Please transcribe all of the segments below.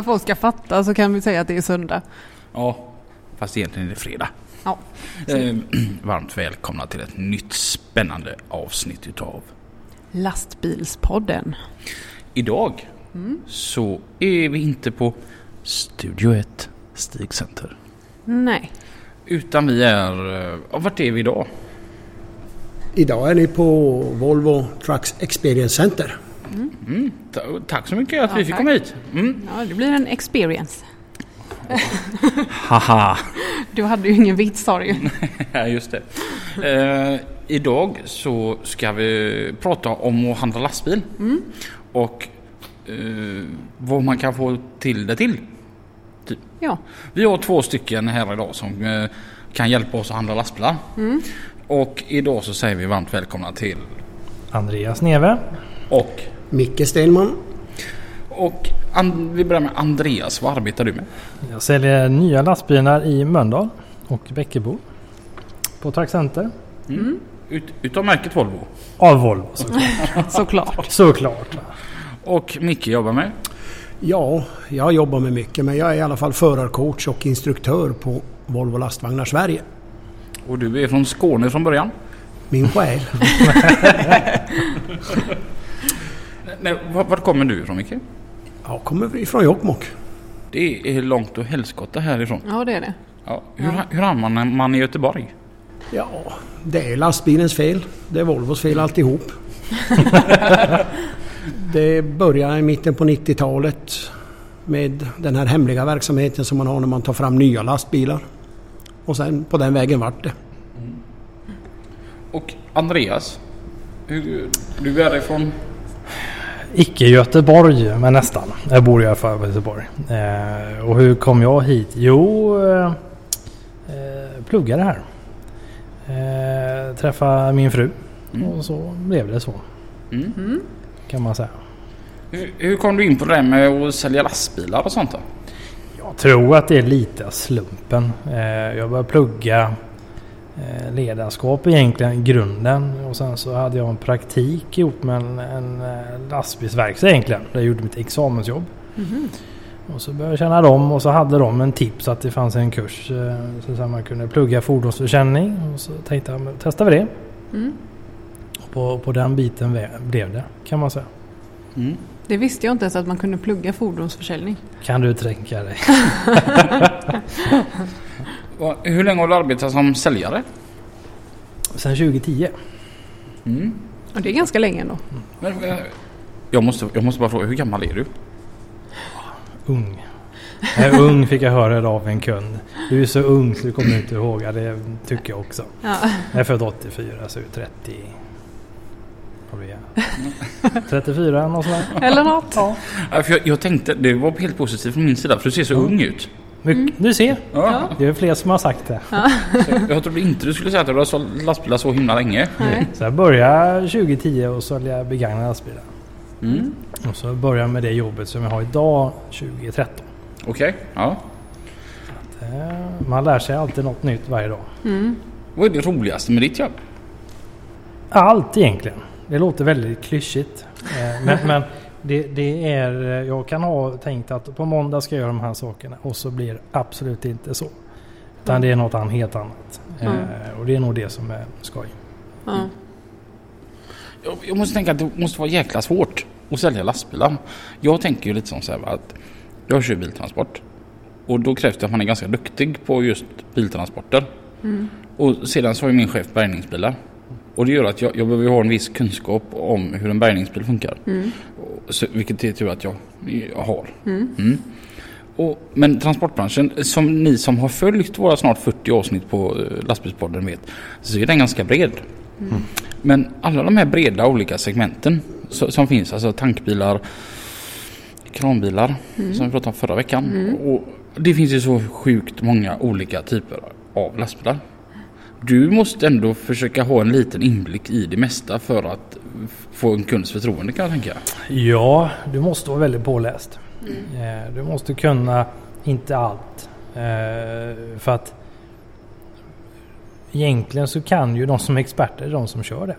Att folk ska fatta så kan vi säga att det är söndag. Ja, fast egentligen är det fredag. Ja. Eh, varmt välkomna till ett nytt spännande avsnitt utav Lastbilspodden. Idag så är vi inte på Studio 1 Stigcenter. Nej. Utan vi är... eh, Ja, vart är vi idag? Idag är ni på Volvo Trucks Experience Center. Mm, ta- tack så mycket att Ja, vi fick tack. komma hit. Mm. Ja, det blir en experience. Haha! Du hade ju ingen vits sa du ju. Ja, just det. Eh, idag så ska vi prata om att handla lastbil. Och eh, vad man kan få till det till. Ja. Vi har två stycken här idag som eh, kan hjälpa oss att handla lastbilar. Och idag så säger vi varmt välkomna till Andreas Neve. och, Micke Stenman. och an, vi börjar med Andreas. Vad arbetar du med? Jag säljer nya lastbilar i Mölndal och Bäckebo. På Trackcenter. Ut, utav märket Volvo. Av Volvo såklart. Såklart. såklart. Och Micke jobbar med. Ja, jag jobbar med mycket men jag är i alla fall förarcoach och instruktör på Volvo Lastvagnar Sverige. Och du är från Skåne från början. Min själ. Nej, var, vart kommer du ifrån Micke? Jag kommer ifrån Jokkmokk. Det är långt och helskotta härifrån. Ja, det är det. Ja, hur, hur hamnar man i Göteborg? Ja, det är lastbilens fel. Det är Volvos fel alltihop. det började i mitten på 90-talet med den här hemliga verksamheten som man har när man tar fram nya lastbilar. Och sen på den vägen vart det. Och Andreas, hur, du är ifrån... Icke Göteborg, men nästan. Jag bor i alla fall i Göteborg. Eh, och hur kom jag hit? Jo, eh, eh, pluggade här. Eh, träffade min fru. Mm. Och så blev det så. Mm. Kan man säga. Hur, hur kom du in på det där med att sälja lastbilar och sånt då? Jag tror att det är lite slumpen. Eh, jag började plugga ledarskap egentligen, grunden. Och sen så hade jag en praktik ihop med en, en eh, lastbilsverkstad egentligen. Där jag gjorde mitt examensjobb. Och så började jag känna dem och så hade de en tips att det fanns en kurs eh, så att man kunde plugga fordonsförsäljning. Och så tänkte jag, testar vi det. Mm. Och på, på den biten blev det kan man säga. Mm. Det visste jag inte ens att man kunde plugga fordonsförsäljning. Kan du tänka dig? Hur länge har du arbetat som säljare? Sen 2010. Mm. Och det är ganska länge ändå. Men, eh, jag, måste, jag måste bara fråga, hur gammal är du? Ung. Jag är ung fick jag höra idag av en kund. Du är så ung så du kommer inte ihåg. Ja, det tycker jag också. Ja. Jag är född 84 så är 30... Vad blir jag? 34 något sånt där. Eller något. Ja, för jag, jag tänkte, det var helt positivt från min sida för du ser så ung ut. Mycket, Du ser, Ja. det är fler som har sagt det. Så Jag trodde inte du skulle säga att du har sålt lastbilar så himla länge. Nej. Så jag började 2010 och sålde begagnade lastbilar. Mm. Och så började jag med det jobbet som jag har idag 2013. Okej, ja. Eh, Man lär sig alltid något nytt varje dag. Mm. Vad är det roligaste med ditt jobb? Allt egentligen. Det låter väldigt klyschigt. Eh, Men, men det, det är, eh, jag kan ha tänkt att på måndag ska jag göra de här sakerna och så blir det absolut inte så. Utan det är något helt annat. Mm. Eh, Och det är nog det som är skoj. Ja. Jag, jag måste tänka att det måste vara jäkla svårt att sälja lastbilar. Jag tänker ju lite som så här att jag kör biltransport. Och då krävs det att man är ganska duktig på just biltransporter. Och sedan så har ju min chef bärgningsbilar. Och det gör att jag, jag behöver ha en viss kunskap om hur en bärgningsbil funkar. Och Så, vilket är tur att jag, jag har. Mm. Och, men transportbranschen, som ni som har följt våra snart 40 avsnitt på eh, lastbilspodden vet, så är den ganska bred. Men alla de här breda olika segmenten so- som finns. Alltså tankbilar, kranbilar som vi pratade om förra veckan. Och det finns ju så sjukt många olika typer av lastbilar. Du måste ändå försöka ha en liten inblick i det mesta för att få en kunds förtroende kan jag tänka. Ja, du måste vara väldigt påläst. Eh, Du måste kunna, inte allt. Eh, För att egentligen så kan ju de som är experter de som kör det.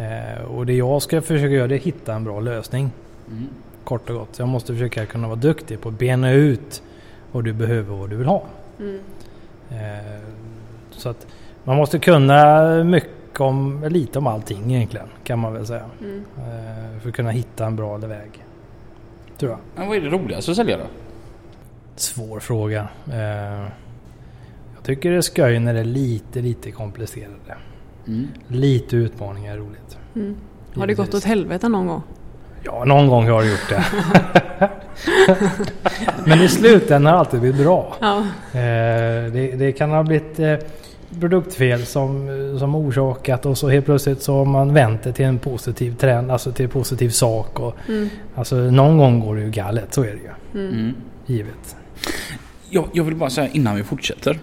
Eh, Och det jag ska försöka göra det är att hitta en bra lösning. Kort och gott. Jag måste försöka kunna vara duktig på att bena ut vad du behöver och vad du vill ha. Så att man måste kunna mycket om, lite om allting egentligen kan man väl säga. Eh, För att kunna hitta en bra väg. Tror jag. Men vad är det roligaste att sälja då? Svår fråga. Eh, Jag tycker det är skoj när det är lite, lite komplicerade. Mm. Lite utmaningar är roligt. Har det gått åt helvete någon gång? Ja, någon gång har jag gjort det. Men i slutändan har det alltid blivit bra. Ja. Eh, det, det kan ha blivit eh, produktfel som, som orsakat och så helt plötsligt så har man vänt det till en positiv trend, alltså till en positiv sak. Och, Alltså någon gång går det ju galet, så är det ju. Mm. Givet. Jag, jag vill bara säga innan vi fortsätter.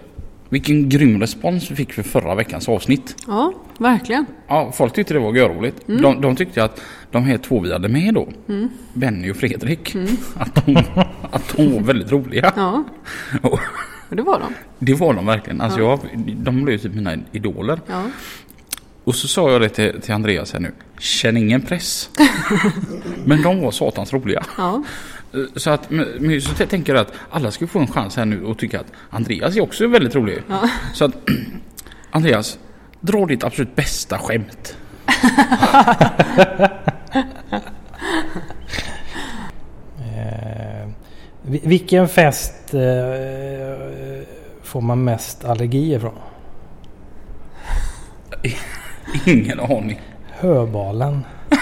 Vilken grym respons vi fick för förra veckans avsnitt. ja, verkligen. Ja, folk tyckte det var görroligt. De, de tyckte att de här två vi hade med då, Benny och Fredrik, att, de, att de var väldigt roliga. Ja, Och det var de. det var de verkligen. Alltså jag, de blev typ mina idoler. Ja. Och så sa jag det till, till Andreas här nu. Känn ingen press. Men de var satans roliga. Ja. Så att men, så jag tänker att alla ska få en chans här nu och tycka att Andreas är också väldigt rolig. Så att Andreas, dra ditt absolut bästa skämt. Eh, vi- vilken fest eh, får man mest allergi ifrån? Ingen aning. Höbalen.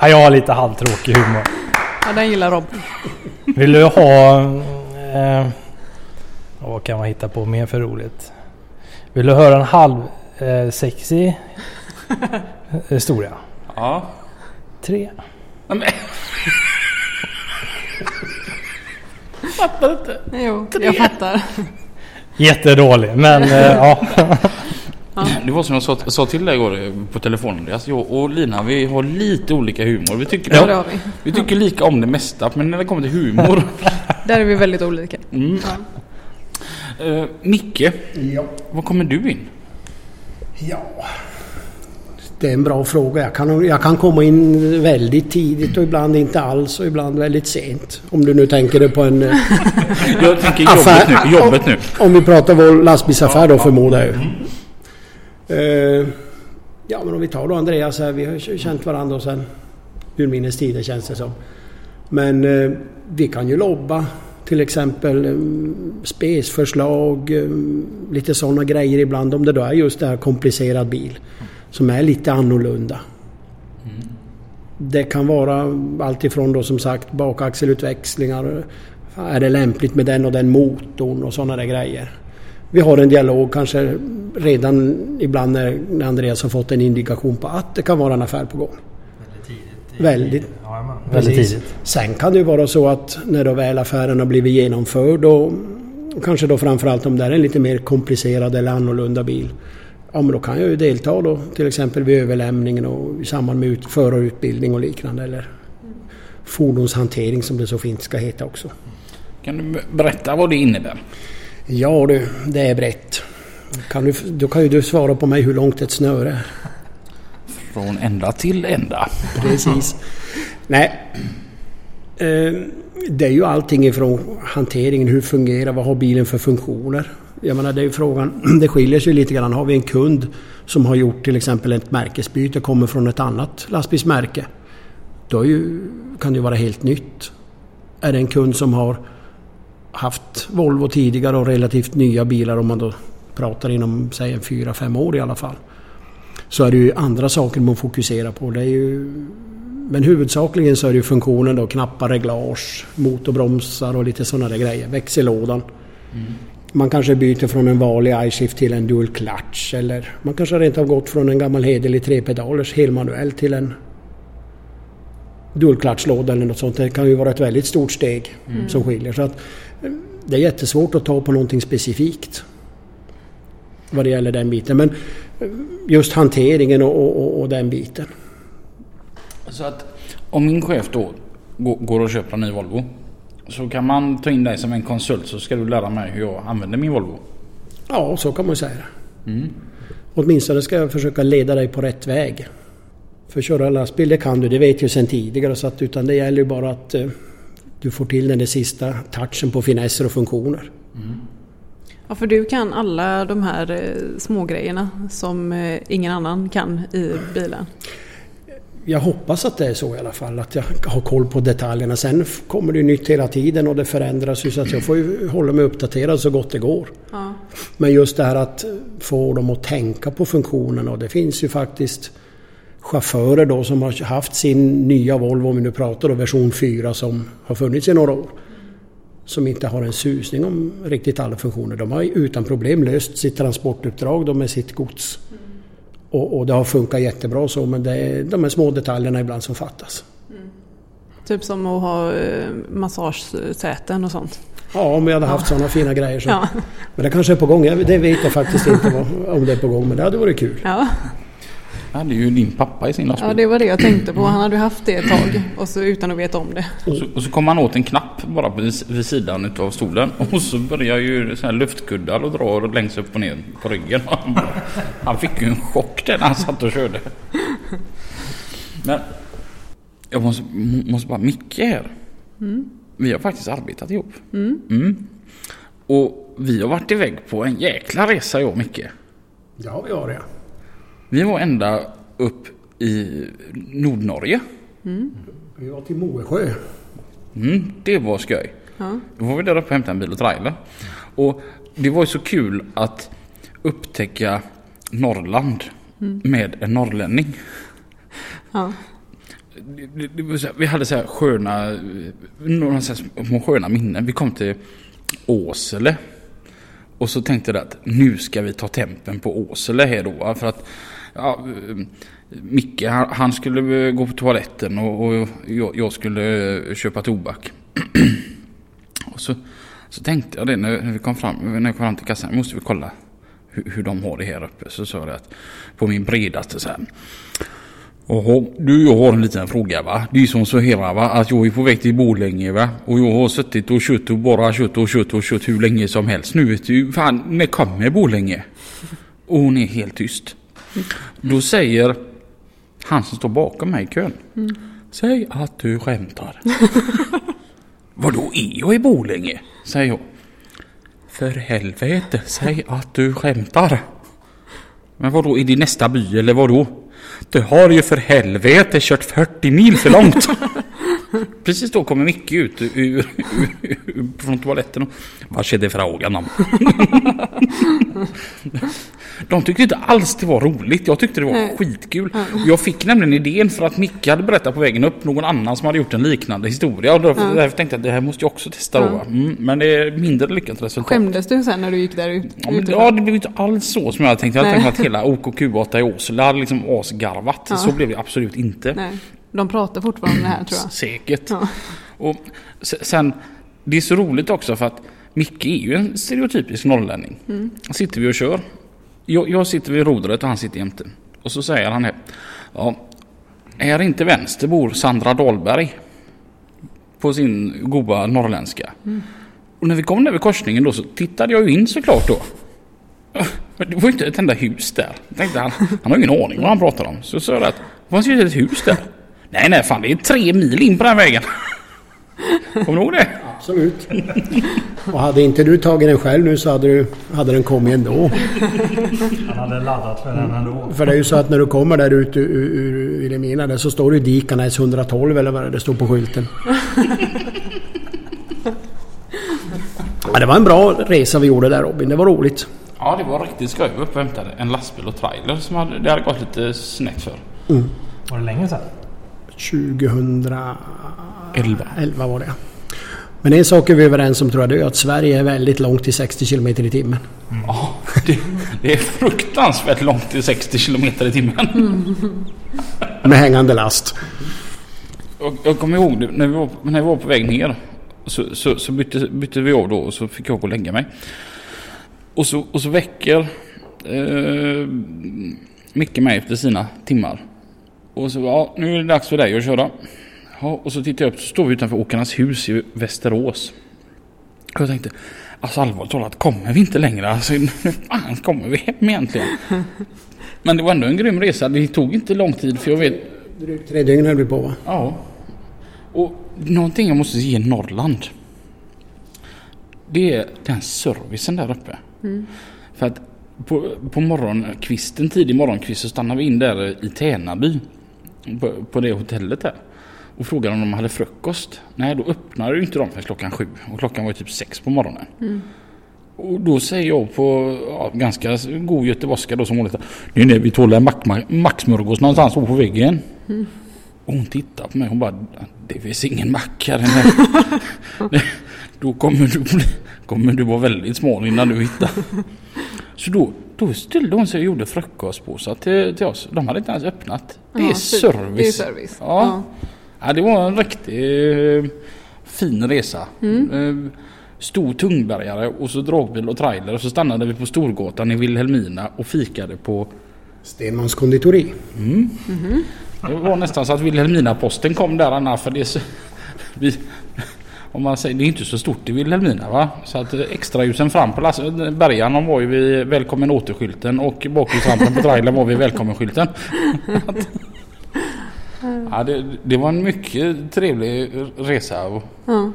ja, jag har lite halvtråkig humor. Ja, den gillar Rob. Vill du ha... Eh, vad kan man hitta på mer för roligt? Vill du höra en halv eh, sexy historia? Ja. Tre. Ja, Men, Jo, jag fattar. Jättedålig, men eh, ja. Det var som jag sa, sa till dig igår eh, på telefonen Andreas. Jag och Lina vi har lite olika humor. Vi tycker, Ja, det har vi. vi tycker lika om det mesta men när det kommer till humor. Där är vi väldigt olika. Mm. Uh, Micke, Ja. var kommer du in? ja. Det är en bra fråga. Jag kan, jag kan komma in väldigt tidigt och ibland inte alls och ibland väldigt sent. Om du nu tänker dig på en... eh, Jag tänker Affär- jobbet nu. Jobbet nu. Om vi pratar vår lastbilsaffär då förmodar jag ju. Eh, ja men om vi tar då Andreas här. Vi har känt varandra sen urminnes tider känns det som. Men eh, vi kan ju lobba till exempel um, spesförslag, lite sådana grejer ibland om det då är just det här komplicerad bil som är lite annorlunda. Det kan vara allt ifrån då som sagt bakaxelutväxlingar. Är det lämpligt med den och den motorn och sådana där grejer. Vi har en dialog kanske redan ibland när Andreas har fått en indikation på att det kan vara en affär på gång. Väldigt. Väldigt Precis. tidigt. Sen kan det ju vara så att när då väl affären har blivit genomförd och kanske då framförallt om det är en lite mer komplicerad eller annorlunda bil. Ja men då kan jag ju delta då till exempel vid överlämningen och i samband med ut, förarutbildning och liknande eller fordonshantering som det så fint ska heta också. Kan du berätta vad det innebär? Ja du, det är brett. Kan du, då kan ju du svara på mig hur långt ett snöre är. Från ända till ända. Precis. Nej. Eh, Det är ju allting ifrån hanteringen, hur fungerar, vad har bilen för funktioner? Jag menar det är ju frågan, det skiljer sig lite grann. Har vi en kund som har gjort till exempel ett märkesbyte, kommer från ett annat lastbilsmärke. Då ju, kan det ju vara helt nytt. Är det en kund som har haft Volvo tidigare och relativt nya bilar om man då pratar inom säg en fyra fem år i alla fall. Så är det ju andra saker man fokuserar på. Det är ju men huvudsakligen så är det ju funktionen då, knappar, reglage, motorbromsar och lite sådana där grejer. Växellådan. Man kanske byter från en vanlig iShift till en dual clutch eller man kanske rent av gått från en gammal hederlig trepedalers helmanuell till en dual clutch-låda eller något sånt. Det kan ju vara ett väldigt stort steg som skiljer. Så att, det är jättesvårt att ta på någonting specifikt vad det gäller den biten. Men just hanteringen och, och, och den biten. Så att om min chef då går och köper en ny Volvo. Så kan man ta in dig som en konsult så ska du lära mig hur jag använder min Volvo. Ja, så kan man säga det. Åtminstone ska jag försöka leda dig på rätt väg. För köra lastbil det kan du, det vet jag sedan tidigare. Så att, utan det gäller ju bara att eh, du får till den där sista touchen på finesser och funktioner. Ja, för du kan alla de här eh, små grejerna som eh, ingen annan kan i bilen. Jag hoppas att det är så i alla fall, att jag har koll på detaljerna. Sen kommer det nytt hela tiden och det förändras ju så att jag får ju hålla mig uppdaterad så gott det går. Ja. Men just det här att få dem att tänka på funktionerna och det finns ju faktiskt chaufförer då som har haft sin nya Volvo, om vi nu pratar då version 4 som har funnits i några år. Som inte har en susning om riktigt alla funktioner. De har utan problem löst sitt transportuppdrag då med sitt gods. Och, och det har funkat jättebra så men det är de här små detaljerna ibland som fattas. Typ som att ha eh, massagesäten och sånt. Ja, om vi hade haft sådana fina grejer så. Ja. Men det kanske är på gång. Det vet jag faktiskt inte om det är på gång men det hade varit kul. Ja. Det hade ju din pappa i sin lastbil. ja, det var det jag tänkte på. Han hade haft det ett tag och så utan att veta om det. Och så, och så kom han åt en knapp bara på, vid vid sidan utav stolen. Och så börjar ju så här luftkuddar och dra längst upp och ner på ryggen. Han, han fick ju en chock där när han satt och körde. Men jag måste, måste bara, Micke här. Vi har faktiskt arbetat ihop. Mm. Och vi har varit iväg på en jäkla resa jag och Micke. Ja, vi har det. Vi var ända upp i Nordnorge. Vi var till Moesjö. Mm, det var skoj. Ja. Då var vi där uppe och hämtade en bil och trailer. Och det var ju så kul att upptäcka Norrland med en norrlänning. Ja. Här, vi hade så här sköna, några så här små sköna minnen. Vi kom till Åsele. Och så tänkte jag att nu ska vi ta tempen på Åsele här då. För att ja, Micke han, skulle eh, gå på toaletten och, och jag, jag skulle eh, köpa tobak. och så, så tänkte jag det när, vi kom fram, när jag kom fram till kassan. Nu måste vi kolla hur, hur de har det här uppe. Så sa jag att på min bredaste så här. Jaha, du jag har en liten fråga va. Det är som så här va att jag är på väg till Borlänge va. Och jag har suttit och kört och bara kört och kört och kört hur länge som helst. Nu vet du fan när kommer Borlänge? Och hon är helt tyst. Då säger han som står bakom mig i kön. Säg att du skämtar. Vadå är jag i Borlänge? Säger jag. För helvete, säg att du skämtar. Men vadå, är det nästa by eller vadå? Du har ju för helvete kört 40 mil för långt. Precis då kommer Micke ut ur, ur, ur, ur, från toaletten och Vad är det frågan om? De tyckte inte alls det var roligt. Jag tyckte det var Nej. skitkul. Jag fick nämligen idén för att Micke hade berättat på vägen upp någon annan som hade gjort en liknande historia. Och därför, därför tänkte jag att det här måste jag också testa? Mm, men det är mindre lyckat resultat. Skämdes du sen när du gick där ut? Ja, men, ja, det blev inte alls så som jag hade tänkt. Jag hade Nej. tänkt att hela OKQ8 i Åsele hade liksom asgarvat. Ja. Så blev det absolut inte. Nej, de pratar fortfarande om det här tror jag. Säkert. Ja. Och se- sen, det är så roligt också för att Micke är ju en stereotypisk norrlänning. Mm. Sitter vi och kör. Jag, jag sitter vid rodret och han sitter jämte. Och så säger han här. Ja, är inte vänster bor Sandra Dahlberg? På sin goda norrländska. Mm. Och när vi kom där vid korsningen då så tittade jag ju in såklart då. Det var ju inte ett enda hus där. Jag tänkte han, han har ju ingen aning vad han pratar om. Så sa jag att det fanns ju ett hus där. Nej nej fan det är tre mil in på den vägen. Kommer du ihåg det? Absolut. Och hade inte du tagit den själv nu så hade, du, hade den kommit ändå. Han hade laddat för den ändå. För det är ju så att när du kommer där ute ur, ur Vilhelmina där så står det ju Dikanäs 112 eller vad det står på skylten. Ja, det var en bra resa vi gjorde där Robin. Det var roligt. Ja det var riktigt skoj. Vi var uppe och hämtade en lastbil och trailer som hade, det hade gått lite snett för. Var det länge sedan? 2011 Elva. var det. Men en sak är vi överens om tror jag, det är att Sverige är väldigt långt till 60 km i timmen. Ja, det, det är fruktansvärt långt till 60 kilometer i timmen. Med hängande last. Och jag kommer ihåg det, när vi var, när vi var på väg ner. Så, så, så bytte, bytte vi av då och så fick jag gå och lägga mig. Och så, och så väcker eh, Micke mig efter sina timmar. Och så ja, nu är det dags för dig att köra. Ja, och så tittar jag upp så står vi utanför Åkarnas hus i Västerås. Och jag tänkte, alltså allvarligt talat, kommer vi inte längre? Alltså, nu fan kommer vi hem egentligen? Men det var ändå en grym resa. Det tog inte lång tid för jag vet, Drygt tre dygn höll vi på va? Ja. Och någonting jag måste ge Norrland. Det är den servicen där uppe. För att på, på morgonkvisten, tidig morgonkvist så stannade vi in där i Tänaby. På, på det hotellet där. Och frågade om de hade frukost. Nej, då öppnade ju inte de för klockan sju. Och klockan var ju typ sex på morgonen. Och då säger jag på ja, ganska god göteborgska då som vanligt. Nej, nej, vi tål en mack- macksmörgås någonstans på väggen. Och hon tittar på mig och bara Det finns ingen mack här inne. Då kommer du, bli, kommer du vara väldigt smal innan du hittar. Så då, då ställde hon sig och gjorde frukostpåsar till, till oss. De hade inte ens öppnat. Det är Ja, service. Det är service. Ja. Ja, det var en riktigt eh, fin resa. Eh, stor tungbergare och så dragbil och trailer. Och så stannade vi på Storgatan i Vilhelmina och fikade på Stenmans konditori. Det var nästan så att Vilhelmina-posten kom där Anna för det är så, vi, om man säger, det är inte så stort i Vilhelmina va? Så att extraljusen fram på bergarna var ju vid välkommen återskylten och bakhjulsrampen på trailern var vid välkommen-skylten. ja, det, det var en mycket trevlig resa och, Ja.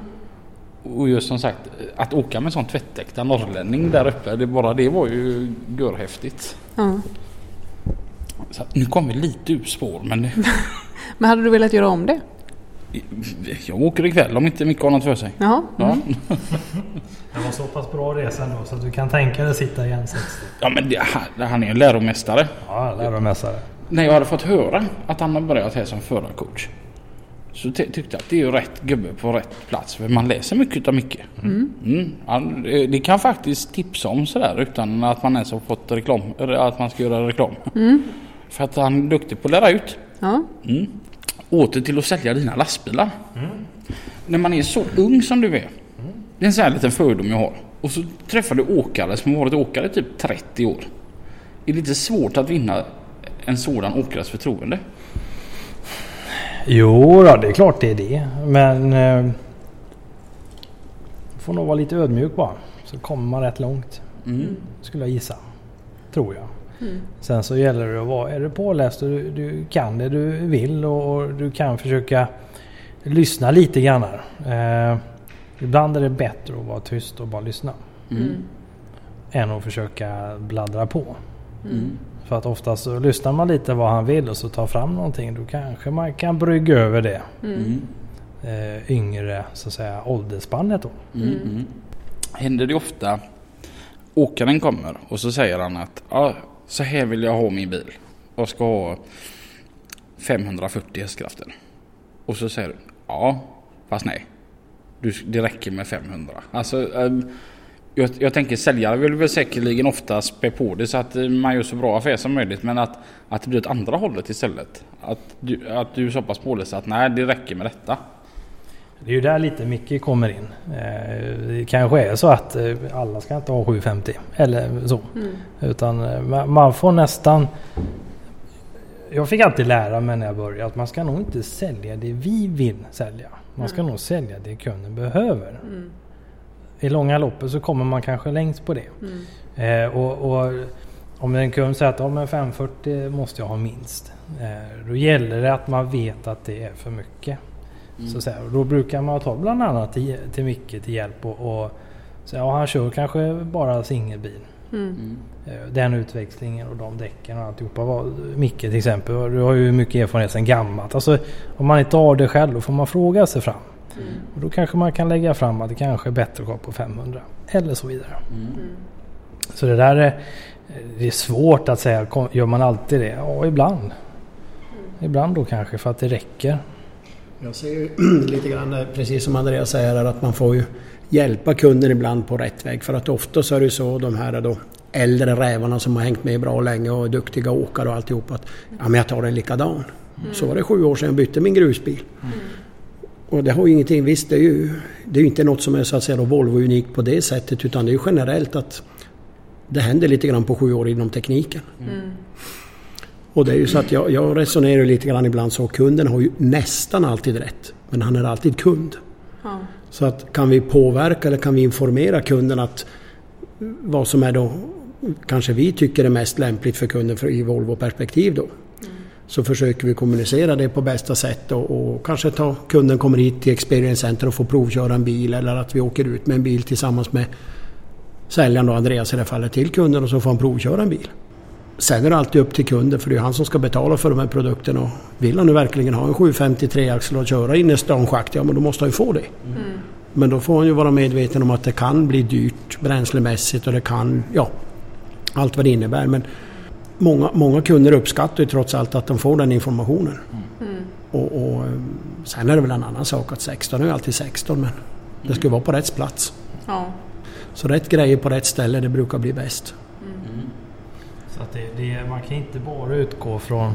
och just som sagt att åka med sån tvättäkta norrlänning där uppe, det, bara det var ju görhäftigt. Ja. Så nu kom vi lite ur spår men det, Men hade du velat göra om det? jag åker ikväll om inte mycket annat för sig. Jaha. Ja. Det var så pass bra resa ändå så att du kan tänka dig att sitta igen 60. Ja men det, han, han är en läromästare. Ja, läromästare. När jag hade fått höra att han har börjat här som förarcoach. Så ty- tyckte jag att det är ju rätt gubbe på rätt plats. För man läser mycket av Micke. Mm. Han, det det kan faktiskt tipsa om sådär utan att man ens har fått reklam. eller Att man ska göra reklam. För att han är duktig på att lära ut. Ja. Åter till att sälja dina lastbilar. När man är så ung som du är. Det är en sån här liten fördom jag har. Och så träffar du åkare som har varit åkare i typ 30 år. Är det lite svårt att vinna en sådan åkares förtroende? Jo då, det är klart det är det. Men... Eh, får nog vara lite ödmjuk bara. Så kommer man rätt långt. Mm. Skulle jag gissa. Tror jag. Sen så gäller det att vara... Är du påläst och du, du kan det du vill och, och du kan försöka lyssna lite grann. här. Eh, ibland är det bättre att vara tyst och bara lyssna. Mm. Än att försöka bladdra på. Mm. För att oftast så lyssnar man lite vad han vill och så tar fram någonting. Då kanske man kan brygga över det. Mm. Eh, yngre så att säga åldersspannet då. Mm. Mm. Händer det ofta åkaren kommer och så säger han att ja, så här vill jag ha min bil. Jag ska ha 540 hästkrafter. Och så säger du ja, fast nej. Du, det räcker med 500. Alltså, ehm, jag, jag tänker säljare vill väl säkerligen ofta spä på det så att eh, man gör så bra affär som möjligt. Men att, att det blir åt andra hållet istället. Att du, att du är så pass påläst att nej, det räcker med detta. Det är ju där lite Micke kommer in. Eh, det kanske är så att eh, alla ska inte ha 750 eller så. Utan eh, ma- man får nästan... Jag fick alltid lära mig när jag började att man ska nog inte sälja det vi vill sälja. Man ska nog sälja det kunden behöver. I långa loppet så kommer man kanske längst på det. Eh, och, och om en kund säger att ja, men 540 måste jag ha minst. Eh, då gäller det att man vet att det är för mycket. Så att säga. Och då brukar man ta bland annat till, till Micke till hjälp och, och säga ja, han kör kanske bara singelbil. Mm. Eh, Den utväxlingen och de däcken och alltihopa. Micke till exempel, du har ju mycket erfarenhet sedan gammalt. Alltså, om man inte har det själv då får man fråga sig fram. Och då kanske man kan lägga fram att det kanske är bättre att gå på 500. Eller så vidare. Så det där är, det är svårt att säga. Gör man alltid det? Ja, ibland. Ibland då kanske för att det räcker. Jag ser ju lite grann eh, precis som Andreas säger här, att man får ju hjälpa kunden ibland på rätt väg. För att ofta så är det ju så de här då äldre rävarna som har hängt med bra länge och är duktiga åkare och alltihop att ja, men jag tar en likadan. Mm. Så var det sju år sedan jag bytte min grusbil. Mm. Och det har ju ingenting, visst det är ju, det är ju inte något som är så att säga Volvo unikt på det sättet utan det är ju generellt att det händer lite grann på sju år inom tekniken. Mm. Och det är ju så att jag, jag resonerar lite grann ibland så kunden har ju nästan alltid rätt. Men han är alltid kund. Ja. Så att kan vi påverka eller kan vi informera kunden att vad som är då kanske vi tycker är mest lämpligt för kunden för, i Volvo-perspektiv då. Så försöker vi kommunicera det på bästa sätt och, och, kanske ta kunden kommer hit till Experience Center och får provköra en bil eller att vi åker ut med en bil tillsammans med säljaren och Andreas i det här fallet till kunden och så får han provköra en bil. Sen är det alltid upp till kunden för det är han som ska betala för de här produkterna. Och vill han nu verkligen ha en 753 axel och köra in i stan schakt, ja men då måste han ju få det. Mm. Men då får han ju vara medveten om att det kan bli dyrt bränslemässigt och det kan, ja, allt vad det innebär. Men många, många kunder uppskattar ju trots allt att de får den informationen. Mm. Och, och, sen är det väl en annan sak att 16 är ju alltid 16 men det ska vara på rätt plats. Ja. Så rätt grejer på rätt ställe, det brukar bli bäst. Mm. Så att det, det, man kan inte bara utgå från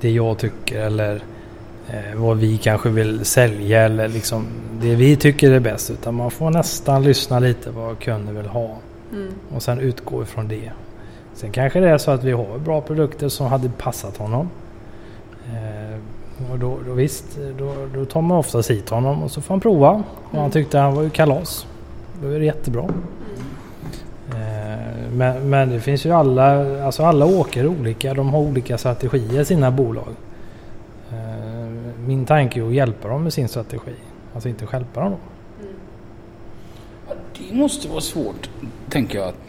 det jag tycker eller eh, vad vi kanske vill sälja eller liksom det vi tycker är bäst. Utan man får nästan lyssna lite vad kunden vill ha. Mm. Och sen utgå ifrån det. Sen kanske det är så att vi har bra produkter som hade passat honom. Eh, och då, då visst, då, då tar man oftast hit honom och så får han prova. Och han mm. tyckte han var ju kalas. Då är det jättebra. Eh, men, men, det finns ju alla, alltså alla åker olika. De har olika strategier sina bolag. Eh, min tanke är att hjälpa dem med sin strategi. Alltså inte stjälpa dem. Det måste vara svårt, tänker jag. Att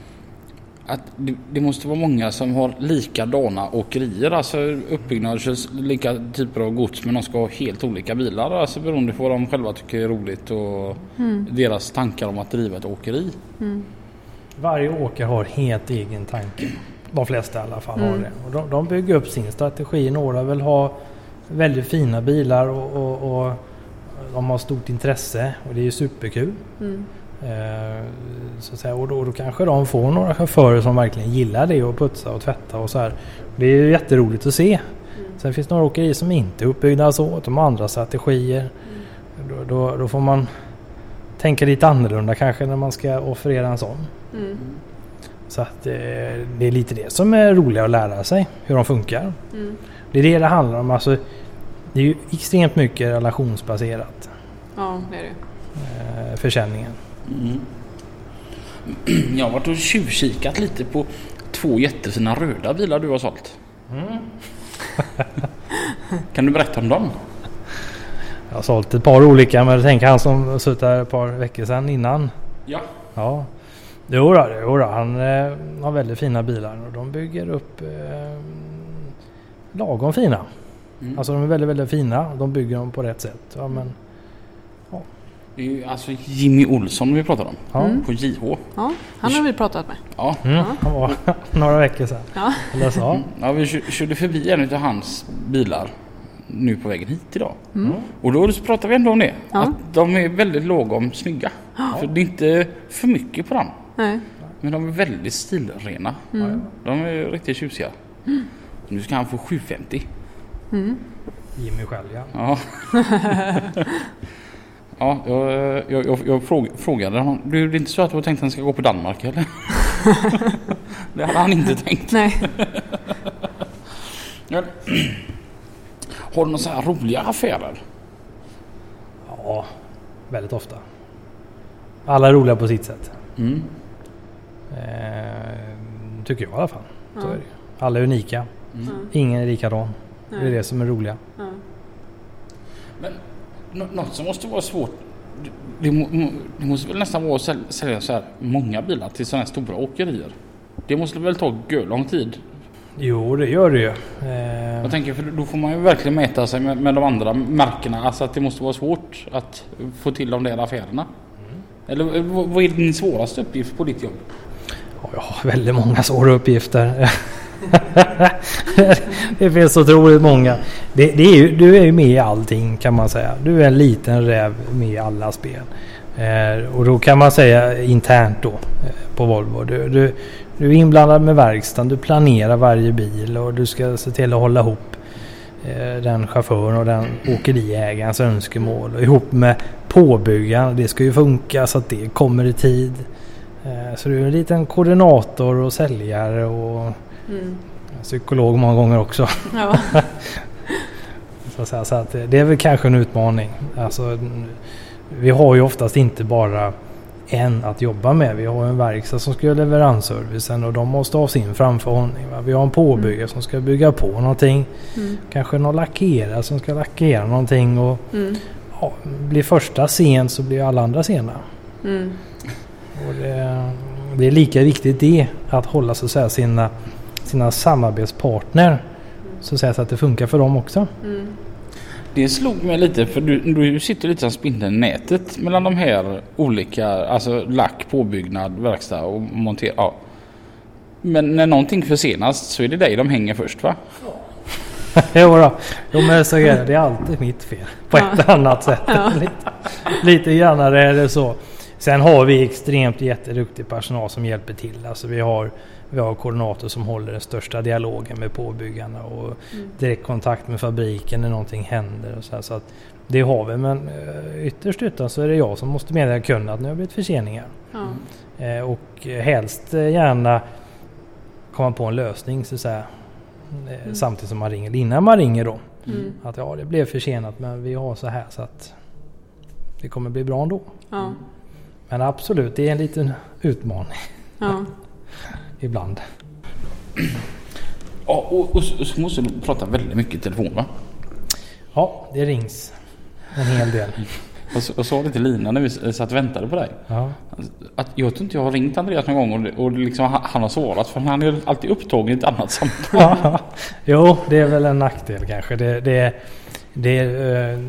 det, det, måste vara många som har likadana åkerier, alltså uppbyggnad, lika typer av gods men de ska ha helt olika bilar. Alltså beroende på vad de själva tycker är roligt och mm. deras tankar om att driva ett åkeri. Mm. Varje åkare har helt egen tanke. De flesta i alla fall mm. har det. Och de, de, bygger upp sin strategi. Några vill ha väldigt fina bilar och, och, och de har stort intresse och det är ju superkul. Mm. Eh, så att säga. Och, då, då kanske de får några chaufförer som verkligen gillar det och putsa och tvätta och så här. Det är ju jätteroligt att se. Mm. Sen finns det några åkerier som inte är uppbyggda så, de har andra strategier. Mm. Då, då, då, får man tänka lite annorlunda kanske när man ska offerera en sån. Mm. Så att eh, det är lite det som är roligt att lära sig, hur de funkar. Mm. Det är det det handlar om. Alltså, det är ju extremt mycket relationsbaserat. Ja, det är det. Eh, försäljningen. Mm. Jag har varit och tjuvkikat lite på två jättefina röda bilar du har sålt. Mm. kan du berätta om dem? Jag har sålt ett par olika men tänk han som suttit här ett par veckor sedan innan. Ja. Ja. Jo då, jo då, han eh, har väldigt fina bilar och de bygger upp eh, lagom fina. Mm. Alltså de är väldigt, väldigt fina. De bygger dem på rätt sätt. Ja, men. Det är ju alltså Jimmy Olsson vi pratar om. Ja. Mm. På JH. Ja, han har vi pratat med. Ja. Mm, han var några veckor sedan. Ja. Eller så. Mm. Ja, vi körde förbi en av hans bilar nu på vägen hit idag. Mm. Och då pratar vi ändå om det. Ja. Att de är väldigt lågom snygga. Ja. För det är inte för mycket på dem. Nej. Men de är väldigt stilrena. Mm. De är riktigt tjusiga. Mm. Nu ska han få 750. Mm. Jimmy själv ja. Ja, ja jag, jag, jag, jag frågade honom. Du, det är inte så att du har tänkt att han ska gå på Danmark eller? det hade han inte tänkt. Nej. har du några så här roliga affärer? Ja, väldigt ofta. Alla är roliga på sitt sätt. Mm. Eh, tycker jag i alla fall. Ja. Är Alla är unika. Mm. Ingen är likadan. Det är det som är roliga. Ja. Men något som måste vara svårt. Det, det måste väl nästan vara att sälja så här många bilar till sådana här stora åkerier. Det måste väl ta lång tid? Jo, det gör det ju. Eh... Jag tänker för då får man ju verkligen mäta sig med, med de andra märkena. Alltså att det måste vara svårt att få till de där affärerna. Mm. Eller vad är din svåraste uppgift på ditt jobb? jag har väldigt många svåra uppgifter. det finns otroligt många. Det, det är ju, du är ju med i allting kan man säga. Du är en liten räv med i alla spel. Eh, och då kan man säga internt då eh, på Volvo. Du, du, du är inblandad med verkstaden, du planerar varje bil och du ska se till att hålla ihop eh, den chauffören och den åkeriägarens önskemål. Och ihop med påbyggaren. Det ska ju funka så att det kommer i tid. Eh, så du är en liten koordinator och säljare och Mm. psykolog många gånger också. Ja. Så så att det är väl kanske en utmaning. Alltså, vi har ju oftast inte bara en att jobba med. Vi har en verkstad som ska göra leveransservicen och de måste ha sin framförhållning. Vi har en påbyggare som ska bygga på någonting. Mm. Kanske någon lackerare som ska lackera någonting. Och Mm. ja, blir första sen så blir alla andra sena. Mm. Det, det är lika viktigt det att hålla så att säga, sina, sina samarbetspartner så att, säga, så att det funkar för dem också. Mm. Det slog mig lite för du, du sitter lite som spindeln i nätet mellan de här olika, alltså lack, påbyggnad, verkstad och montera. Ja. Men när någonting försenas så är det dig de hänger först va? jo då, jo, men så är det. Det är alltid mitt fel på ett annat sätt. lite, lite grann är det så. Sen har vi extremt jätteduktig personal som hjälper till. Alltså vi har, vi har koordinator som håller den största dialogen med påbyggarna och direktkontakt med fabriken när någonting händer. Och så, här, så att det har vi men eh, ytterst ytterst så är det jag som måste meddela kunden att nu har det blivit förseningar. Eh, och helst eh, gärna komma på en lösning så att säga. Eh, Samtidigt som man ringer. Innan man ringer då. Mm. Att ja, det blev försenat men vi har så här så att det kommer bli bra ändå. Ja. Men absolut, det är en liten utmaning Ja. ibland. Ja, och, och så måste du prata väldigt mycket i telefon va? Ja, det rings en hel del. Så var det till Lina när vi s- satt och väntade på dig. Ja, Att jag tror inte jag har ringt Andreas någon gång och, och liksom, han, han har svarat för han är alltid upptagen i ett annat samtal. ja. Jo, det är väl en nackdel kanske. Det, det, det, eh,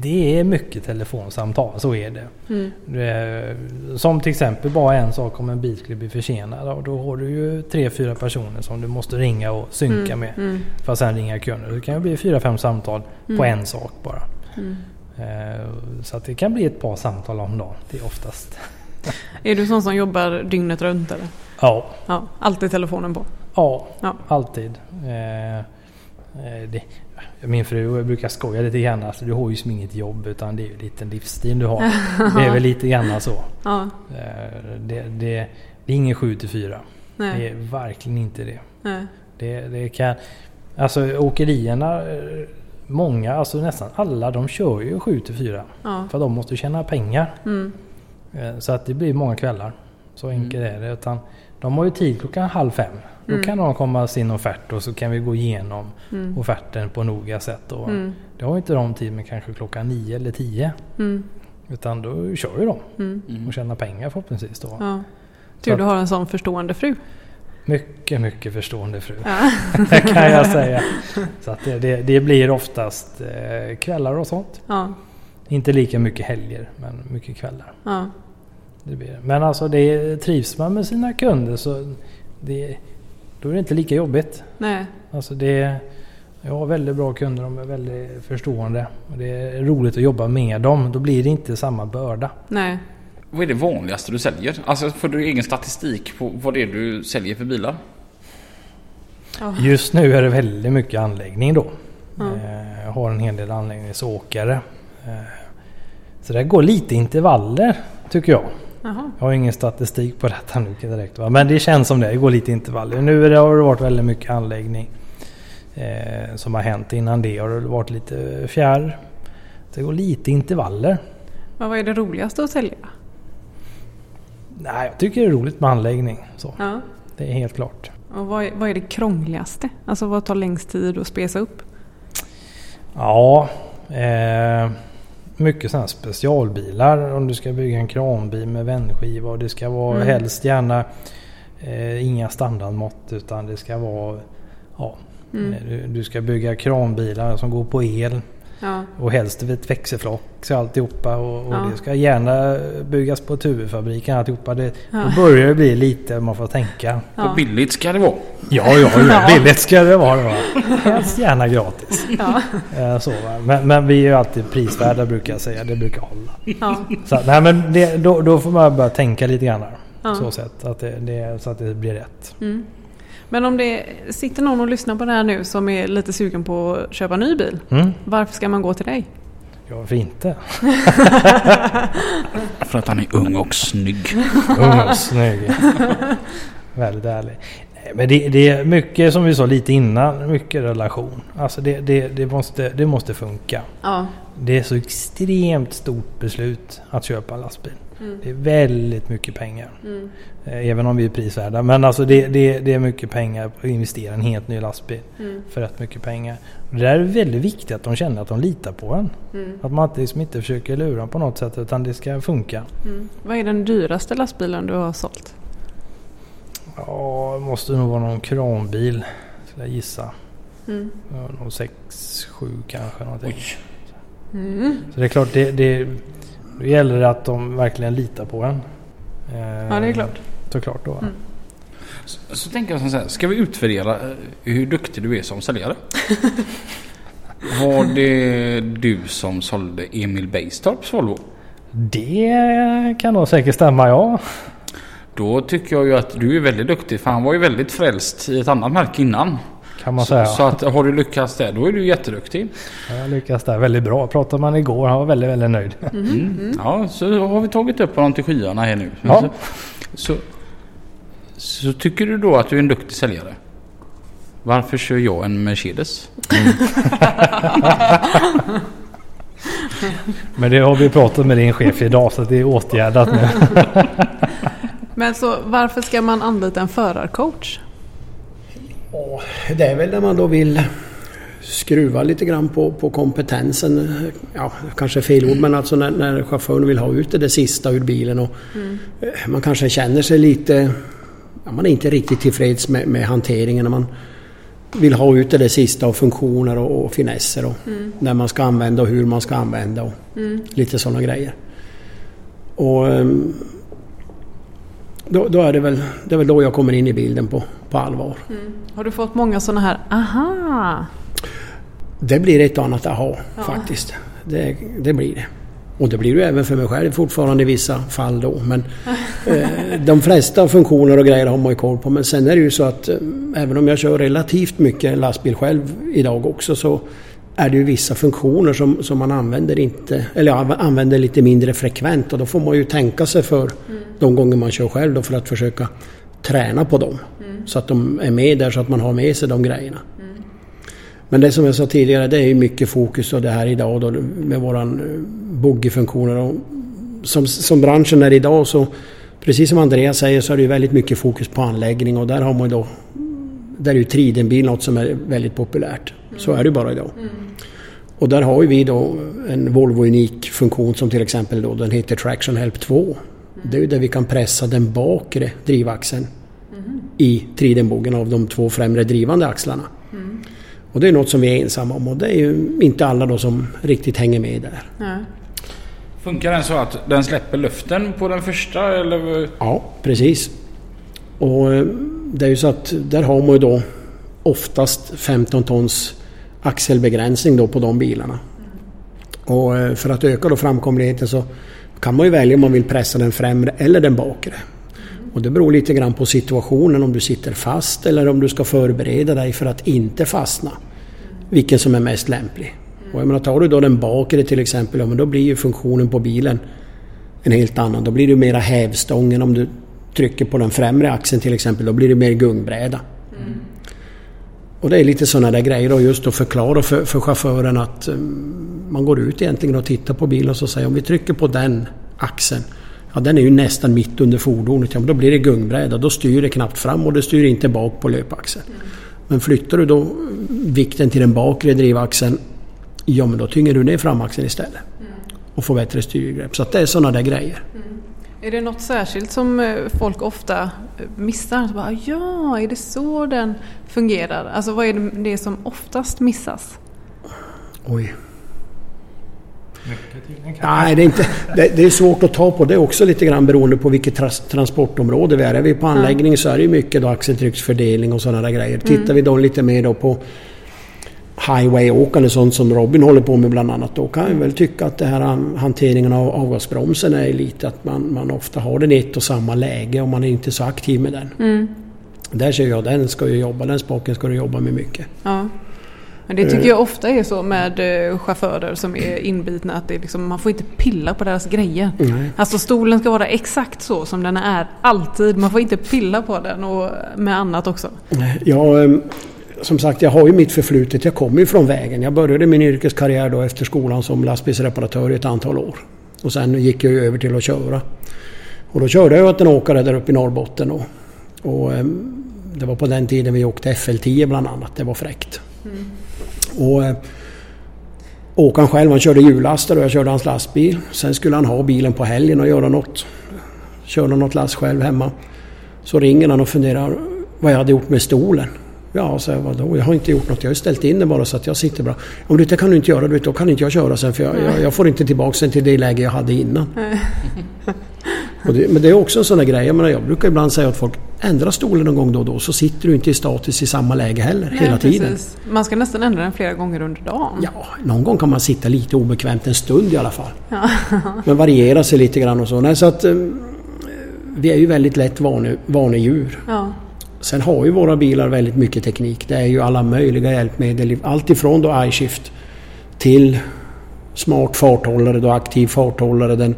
det är mycket telefonsamtal, så är det. Mm. Det- Som till exempel bara en sak om en bil skulle bli försenad. Och då har du ju tre, fyra personer som du måste ringa och synka med. Mm. För att sen ringa kunder. Det kan ju bli fyra, fem samtal på Mm. en sak bara. Mm. Eh, Så att det kan bli ett par samtal om dagen. Det är oftast. Är du sån som jobbar dygnet runt eller? Ja, Ja, alltid telefonen på. ja, Ja. alltid. Eh, eh, det, min fru brukar skoja lite grann. Alltså, du har ju som inget jobb utan det är ju lite en livsstil du har. Det är väl lite grann så. Ja, Eh, Det, det, det är ingen 7 till 4. Det är verkligen inte det. nej. Det, det kan... Alltså åkerierna, eh, många, alltså nästan alla, de kör ju 7 till 4. Ja. För de måste tjäna pengar. Mm. Eh, Så att det blir många kvällar. Så enkelt är det. Utan de har ju tid klockan halv fem. Då Mm. kan de komma sin offert och så kan vi gå igenom Mm. offerten på noga sätt. Och Mm. Det har ju inte de tid med kanske klockan nio eller tio. Mm. Utan då kör ju de Mm. och tjänar pengar förhoppningsvis då. Ja. Tur du har en sån förstående fru. Mycket, mycket förstående fru. Ja. Det kan jag säga. Så att det, det, det blir oftast eh, kvällar och sånt. Ja. Inte lika mycket helger, men mycket kvällar. Ja. Det blir det. Men alltså det, trivs man med sina kunder så det, då är det inte lika jobbigt. Nej. Alltså det, jag har väldigt bra kunder, de är väldigt förstående. Och det är roligt att jobba med dem. Då blir det inte samma börda. Nej. Vad är det vanligaste du säljer? Alltså får du egen statistik på vad det är du säljer för bilar? Ja. Just nu är det väldigt mycket anläggning då. Eh, Jag har en hel del anläggningsåkare. Eh, Så det går lite intervaller tycker jag. Jaha. Jag har ingen statistik på detta nu direkt. Va? Men det känns som det. Det går lite intervaller. Nu har det varit väldigt mycket anläggning eh, som har hänt. Innan det har det varit lite fjärr. Det går lite intervaller. Men vad är det roligaste att sälja? Nej, jag tycker det är roligt med anläggning. Så, Ja. det är helt klart. Och vad är, vad är det krångligaste? Alltså vad tar längst tid att spesa upp? Ja, eh, mycket sådana specialbilar. Om du ska bygga en kranbil med vändskiva och det ska vara Mm. helst gärna eh, inga standardmått utan det ska vara ja, Mm. du, du ska bygga kranbilar som går på el. Ja. Och helst ett växelflock så alltihopa och, och Ja. det ska gärna byggas på tuvfabriken alltihopa. Det, Ja. Då börjar det bli lite man får tänka. Ja. Och billigt ska det vara. Ja, ja, ja. Ja. billigt ska det vara. va. Helst gärna gratis. Ja. Eh, Så, men, men vi är ju alltid prisvärda brukar jag säga. Det brukar hålla. Ja. Så, nej, men det, då, då får man börja tänka lite grann. här. Ja. Så, sätt, att det, det, så att det blir rätt. Mm. Men om det sitter någon och lyssnar på det här nu som är lite sugen på att köpa ny bil. Mm. Varför ska man gå till dig? Ja, varför inte? För att han är ung och snygg. Ung och snygg. Väldigt ärlig. Men det, det är mycket som vi sa lite innan, mycket relation. Alltså det, det, det, måste, det måste funka. Ja. Det är så extremt stort beslut att köpa en lastbil. Mm. Det är väldigt mycket pengar. Mm. Eh, Även om vi är prisvärda. Men alltså det, det, det är mycket pengar att investera i en helt ny lastbil. Mm. För rätt mycket pengar. Och det där är väldigt viktigt att de känner att de litar på en. Mm. Att man inte, liksom inte försöker lura på något sätt utan det ska funka. Mm. Vad är den dyraste lastbilen du har sålt? Ja, det måste nog vara någon kranbil. Skulle jag gissa. Mm. Ja, Någon 6, 7 kanske någonting. Oj. Mm. Så det är klart, det, det, då gäller det att de verkligen litar på en. Eh, Ja, det är klart. Såklart då. Mm. Så, så tänker jag så här, ska vi utvärdera eh, hur duktig du är som säljare? Var det du som sålde Emil Bejstorps Volvo? Det kan nog säkert stämma ja. Då tycker jag ju att du är väldigt duktig för han var ju väldigt frälst i ett annat märke innan. Kan man Så, säga. så att har du lyckats där då är du jätteduktig. Jag lyckas där väldigt bra. Pratade man igår. Han var väldigt, väldigt nöjd. Mm. Ja, så har vi tagit upp honom till skyarna här nu. Ja. Så, så, så tycker du då att du är en duktig säljare? Varför kör jag en Mercedes? Men det har vi pratat med din chef idag så det är åtgärdat nu. Men så varför ska man anlita en förarcoach? Och det är väl när man då vill skruva lite grann på, på kompetensen. Ja, kanske fel ord, men alltså när, när chauffören vill ha ut det, det sista ur bilen och mm. man kanske känner sig lite... Ja, man är inte riktigt tillfreds med, med hanteringen. När man vill ha ut det, det sista av funktioner och, och finesser och när man ska använda och hur man ska använda och lite sådana grejer. Och ehm, då, då är det väl, det är väl då jag kommer in i bilden på, på allvar. Har du fått många sådana här aha? Det blir ett och annat aha Ja. faktiskt. Det, det blir det. Och det blir det ju även för mig själv fortfarande i vissa fall då. Men eh, de flesta funktioner och grejer har man ju koll på. Men sen är det ju så att eh, även om jag kör relativt mycket lastbil själv idag också så är det ju vissa funktioner som, som man använder inte, eller ja, använder lite mindre frekvent och då får man ju tänka sig för de gånger man kör själv då för att försöka träna på dem. Så att de är med där så att man har med sig de grejerna. Men det som jag sa tidigare, det är mycket fokus och det här idag då med våran eh, boggiefunktioner. Och som, som branschen är idag så, precis som Andreas säger, så är det väldigt mycket fokus på anläggning och där har man ju då, där är ju tridenbil något som är väldigt populärt. Så är det bara idag. Och där har vi då en Volvo unik funktion som till exempel då den heter Traction Help 2. Det är ju där vi kan pressa den bakre drivaxeln i tridenbogen av de två främre drivande axlarna. Och det är något som vi är ensamma om och det är ju inte alla då som riktigt hänger med där. Ja. Funkar den så att den släpper luften på den första eller? Ja, precis. Och eh, det är ju så att där har man ju då oftast 15 tons axelbegränsning då på de bilarna. Och eh, för att öka då framkomligheten så kan man ju välja om man vill pressa den främre eller den bakre. Och det beror lite grann på situationen om du sitter fast eller om du ska förbereda dig för att inte fastna. Vilken som är mest lämplig. Och jag menar, tar du då den bakre till exempel, ja, men då blir ju funktionen på bilen en helt annan. Då blir det mera hävstången om du trycker på den främre axeln till exempel. Då blir det mer gungbräda. Mm. Och det är lite sådana där grejer då just att förklara för, för chauffören att um, man går ut egentligen och tittar på bilen och så säger om vi trycker på den axeln. Ja den är ju nästan mitt under fordonet. Ja, då blir det gungbräda. Då styr det knappt fram och det styr inte bak på löpaxeln. Men flyttar du då vikten till den bakre drivaxeln. Ja men då tynger du ner framaxeln istället. Och får bättre styrgrepp. Så att det är sådana där grejer. Mm. Är det något särskilt som eh, folk ofta eh, missar? Så bara, ja, är det så den fungerar? Alltså vad är det, som oftast missas? Oj. Nej, det är, inte, det, det, är svårt att ta på det också lite grann beroende på vilket trans, transportområde vi är. Är vi på anläggning så är det mycket då axeltrycksfördelning och sådana där grejer. Mm. Tittar vi då lite mer då på highway-åkande, sånt som Robin håller på med bland annat, då kan jag väl tycka att det här hanteringen av avgasbromsen är lite att man, man ofta har den i ett och samma läge och man är inte så aktiv med den. Mm. Där ser jag, den ska ju jobba, den spaken ska du jobba med mycket. Ja. Men det tycker jag ofta är så med eh, chaufförer som är inbitna att det liksom, man får inte pilla på deras grejer. Nej. Alltså stolen ska vara exakt så som den är alltid. Man får inte pilla på den och med annat också. Ja, ehm, som sagt, jag har ju mitt förflutet. Jag kommer ju från vägen. Jag började min yrkeskarriär då efter skolan som lastbilsreparatör i ett antal år. Och sen gick jag över till att köra. Och då körde jag åt en åkare där uppe i Norrbotten. Och, och ehm, det var på den tiden vi åkte FL10 bland annat. Det var fräckt. Mm. Och eh, åkaren själv han körde hjullaster och jag körde hans lastbil. Sen skulle han ha bilen på helgen och göra något. Köra något last själv hemma. Så ringer han och funderar vad jag hade gjort med stolen. Ja, så jag, vadå? Jag har inte gjort något. Jag har ställt in den bara så att jag sitter bra. Om du det kan du inte göra, då kan inte jag köra sen för jag, jag, jag får inte tillbaka den till det läge jag hade innan. Det, men det är också en sån där grej. Jag, menar, jag brukar ibland säga att folk ändra stolen någon gång då och då så sitter du inte i status i samma läge heller Nej, hela tiden. Precis. Man ska nästan ändra den flera gånger under dagen. Ja, någon gång kan man sitta lite obekvämt en stund i alla fall. Ja. men variera sig lite grann och så. Nej, så att, um, vi är ju väldigt lätt vane, vanedjur. Ja. Sen har ju våra bilar väldigt mycket teknik. Det är ju alla möjliga hjälpmedel. Allt ifrån då iShift till smart farthållare, då aktiv farthållare. Den,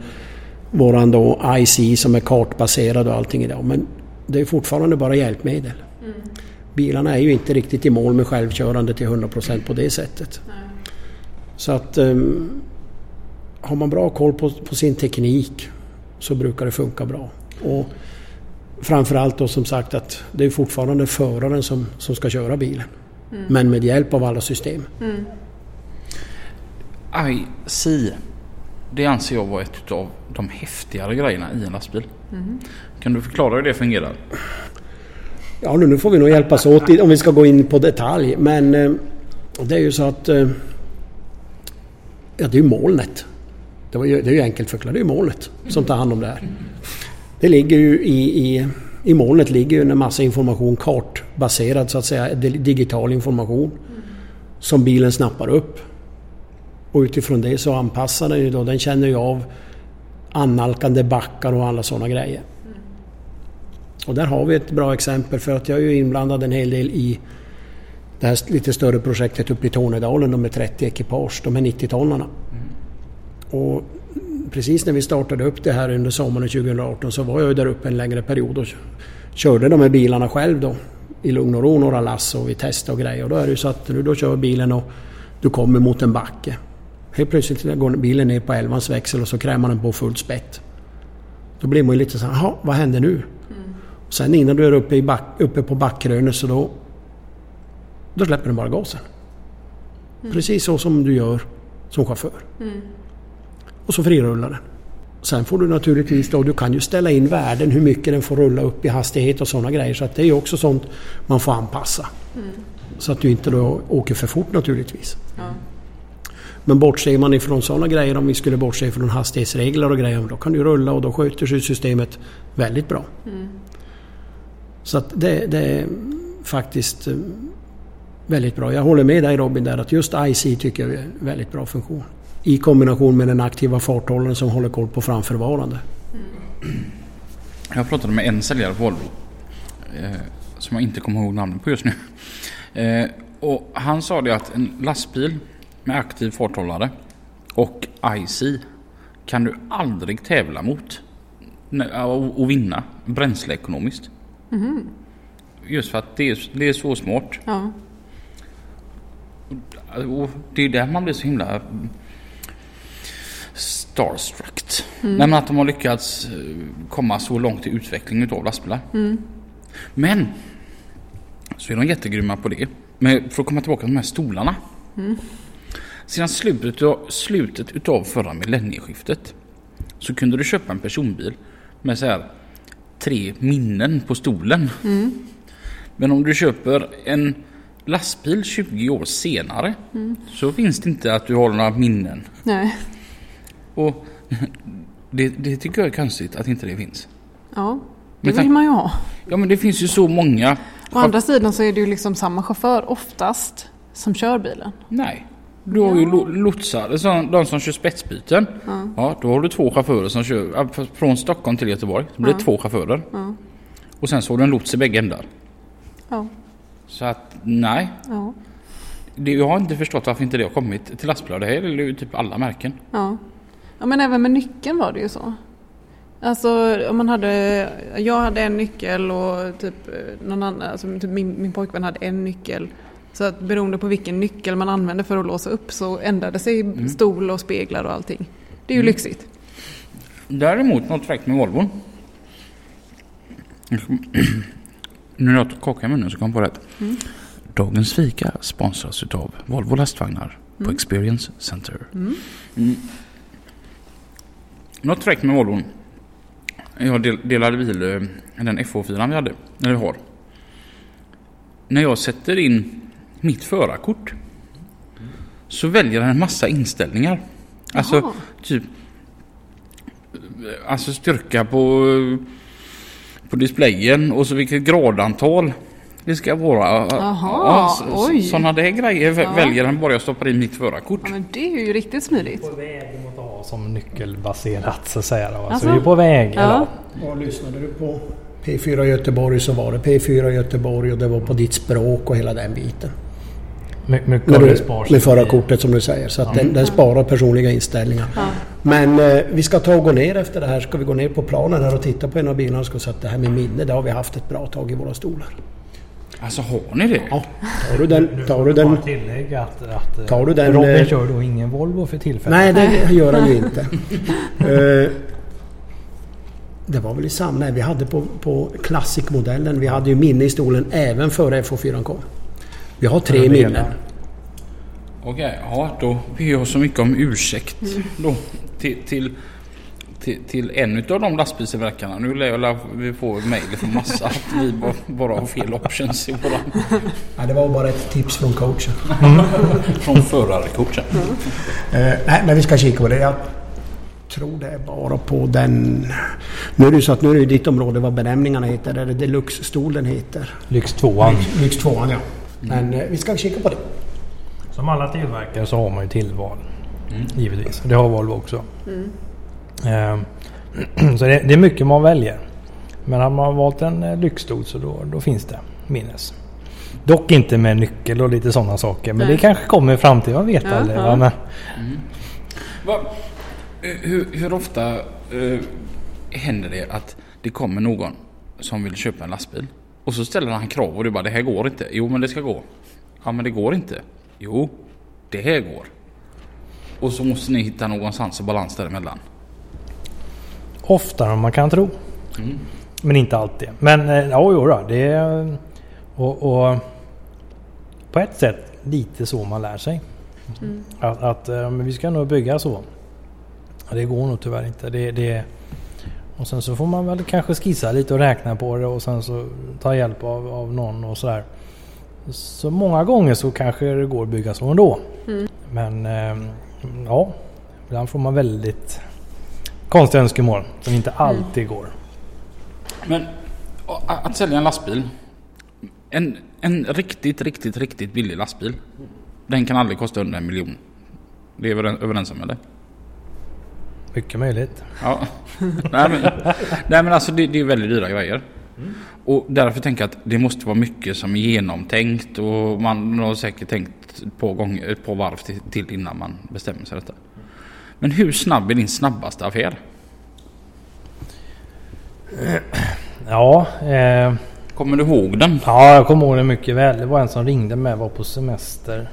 våran då IC som är kartbaserad och allting idag. Men det är fortfarande bara hjälpmedel. Mm. Bilarna är ju inte riktigt i mål med självkörande till 100% på det sättet. Nej. Så att um, har man bra koll på, på, sin teknik så brukar det funka bra. Och framförallt då som sagt att det är fortfarande föraren som, som ska köra bilen. Mm. Men med hjälp av alla system. Mm. IC det anser jag vara ett av de häftigare grejerna i en lastbil. Mm. Kan du förklara hur det fungerar? Ja, nu får vi nog hjälpas åt om vi ska gå in på detalj. Men eh, det är ju så att... Eh, ja, det är ju molnet. Det, var ju, det är ju enkelt förklarat. Det är ju molnet som tar hand om det här. Det ligger ju i, i, i molnet ligger ju en massa information kartbaserad så att säga. Digital information. Som bilen snappar upp. Och utifrån det så anpassar den ju då, den känner ju av annalkande backar och alla sådana grejer. Mm. Och där har vi ett bra exempel för att jag är ju inblandad en hel del i det här lite större projektet uppe i Tornedalen, är 30 ekipage, de är 90-tonnarna. Mm. Och precis när vi startade upp det här under sommaren 2018 så var jag ju där uppe en längre period och körde de här bilarna själv då i lugn och ro, några lass och vi testade och grejer. Och då är det ju så att du då kör bilen och du kommer mot en backe. Helt plötsligt går bilen ner på elvans växel och så krämar den på fullt spett. Då blir man ju lite så här, vad händer nu? Mm. sen innan du är uppe, i back, uppe på backkrönet så då, då släpper den bara gasen. Mm. Precis så som du gör som chaufför. Mm. Och så frirullar den. Sen får du naturligtvis då, du kan ju ställa in värden hur mycket den får rulla upp i hastighet och sådana grejer. Så att det är också sånt man får anpassa. Mm. Så att du inte då åker för fort naturligtvis. Ja. Men bortser man ifrån sådana grejer, om vi skulle bortse från hastighetsregler och grejer, då kan du rulla och då sköter sig systemet väldigt bra. Mm. Så att det, det, är faktiskt eh, väldigt bra. Jag håller med dig Robin där att just IC tycker jag är en väldigt bra funktion. I kombination med den aktiva farthållaren som håller koll på framförvarande. Jag pratade med en säljare på Volvo. Eh, som jag inte kommer ihåg namnet på just nu. Eh, och han sa det att en lastbil med aktiv farthållare och IC kan du aldrig tävla mot och vinna bränsleekonomiskt. Mm. Just för att det är, det är så smart. Ja. Och det är där man blir så himla starstruck. Mm. Nej, att de har lyckats eh, komma så långt i utvecklingen av lastbilar. Mm. Men så är de jättegrymma på det. Men för att komma tillbaka till de här stolarna. Mm. Sedan slutet av, slutet utav förra millennieskiftet så kunde du köpa en personbil med så här tre minnen på stolen. Mm. Men om du köper en lastbil 20 år senare mm. så finns det inte att du har några minnen. Nej. Och det, det tycker jag är konstigt att inte det finns. Ja, det vill man ju ha. Ja men det finns ju så många. Å andra sidan så är det ju liksom samma chaufför oftast som kör bilen. Nej. Du har ju lo- lotsar, de som kör spetsbyten. Ja. Ja, då har du två chaufförer som kör från Stockholm till Göteborg. Så blir det Ja. två chaufförer. Ja. Och sen så har du en lots i bägge ändar. Ja, Så att nej. ja, Det, jag har inte förstått varför inte det har kommit till lastbilar. Det här gäller ju typ alla märken. ja. Ja men även med nyckeln var det ju så. Alltså om man hade, jag hade en nyckel och typ eh, någon annan, alltså typ min, min pojkvän hade en nyckel. Så att beroende på vilken nyckel man använde för att låsa upp så ändrade sig stol och speglar och allting. Det är ju lyxigt. Däremot något fräckt med Volvon. nu när jag tog kaka i munnen så kom jag på rätt. Dagens fika sponsras utav Volvo lastvagnar på Experience Center. Något fräckt med Volvon. Jag del, delade bil, eh, den FH4 vi hade, eller har. När jag sätter in mitt förarkort så väljer den en massa inställningar. Alltså Jaha. typ Alltså styrka på, på displayen och så vilket gradantal det ska vara. Jaha, oj. Sådana där grejer Ja. väljer han bara jag stoppar in mitt förarkort. Ja men det är ju riktigt smidigt. Som nyckelbaserat så att säga. Då. Alltså? Så vi är på väg. Ja. Eller, Och lyssnade du på P4 Göteborg så var det P4 Göteborg och det var på ditt språk och hela den biten. My, mycket det du, spars. med förarkortet som du säger. Så att den, den sparar personliga inställningar. Men eh, vi ska ta och gå ner efter det här. Ska vi gå ner på planen här och titta på en av bilarna. Ska vi säga att det här med minne, det har vi haft ett bra tag i våra stolar. Alltså har ni det? Ja, tar du den... Tar du den att, att eh, Tar du den, Robin eh, kör då ingen Volvo för tillfället. Nej, det gör han ju inte. Eh, det var väl i samma... Nej, vi hade på, på Classic-modellen. Vi hade ju minne i stolen även före FH4 kom. Vi har tre minnen. Okej, ja då ber jag så mycket om ursäkt Mm. då till, till, till, till en utav de lastbilstillverkarna. Nu lär jag vi få mejl från massa att vi bara, bara har fel options i våran, Ja, det var bara ett tips från coachen. från förarcoachen. Eh, nej, men vi ska kika på det. Jag tror det är bara på den... Nu är det ju så att nu är det ditt område vad benämningarna heter. Är det Deluxe-stol den heter? Lyx 2 Lyx 2 ja. Men eh, vi ska kika på det. Som alla tillverkare så har man ju tillval. Givetvis. Det har Volvo också. Eh, så det, är mycket man väljer. Men har man valt en eh, lyxstol så då, då finns det minnes. Dock inte med nyckel och lite sådana saker. Men Nej. det kanske kommer i framtiden. Man vet aldrig. Men, Va, eh, hur, hur ofta eh, händer det att det kommer någon som vill köpa en lastbil och så ställer han krav och du bara det här går inte. Jo men det ska gå. Ja men det går inte. Jo, det här går. Och så måste ni hitta någonstans och balans däremellan. Oftare än man kan tro. Men inte alltid. Men eh, ja, jo då, det är... Och, och på ett sätt lite så man lär sig. Att, att eh, men vi ska nog bygga så. Det går nog tyvärr inte. Det, det, och sen så får man väl kanske skissa lite och räkna på det och sen så ta hjälp av, av någon och sådär. Så många gånger så kanske det går att bygga så ändå. Men eh, ja, ibland får man väldigt konstiga önskemål som inte alltid går. Men att sälja en lastbil. En, en riktigt, riktigt, riktigt billig lastbil. Den kan aldrig kosta under en miljon. Det är vi överens om eller? Mycket möjligt. Ja. nej, men, nej men alltså det, det är väldigt dyra grejer. Och därför tänker jag att det måste vara mycket som är genomtänkt och man har säkert tänkt på gånger, ett par varv till, till innan man bestämmer sig detta. Men hur snabb är din snabbaste affär? Ja, eh, Kommer du ihåg den? ja, jag kommer ihåg det mycket väl. Det var en som ringde mig, var på semester.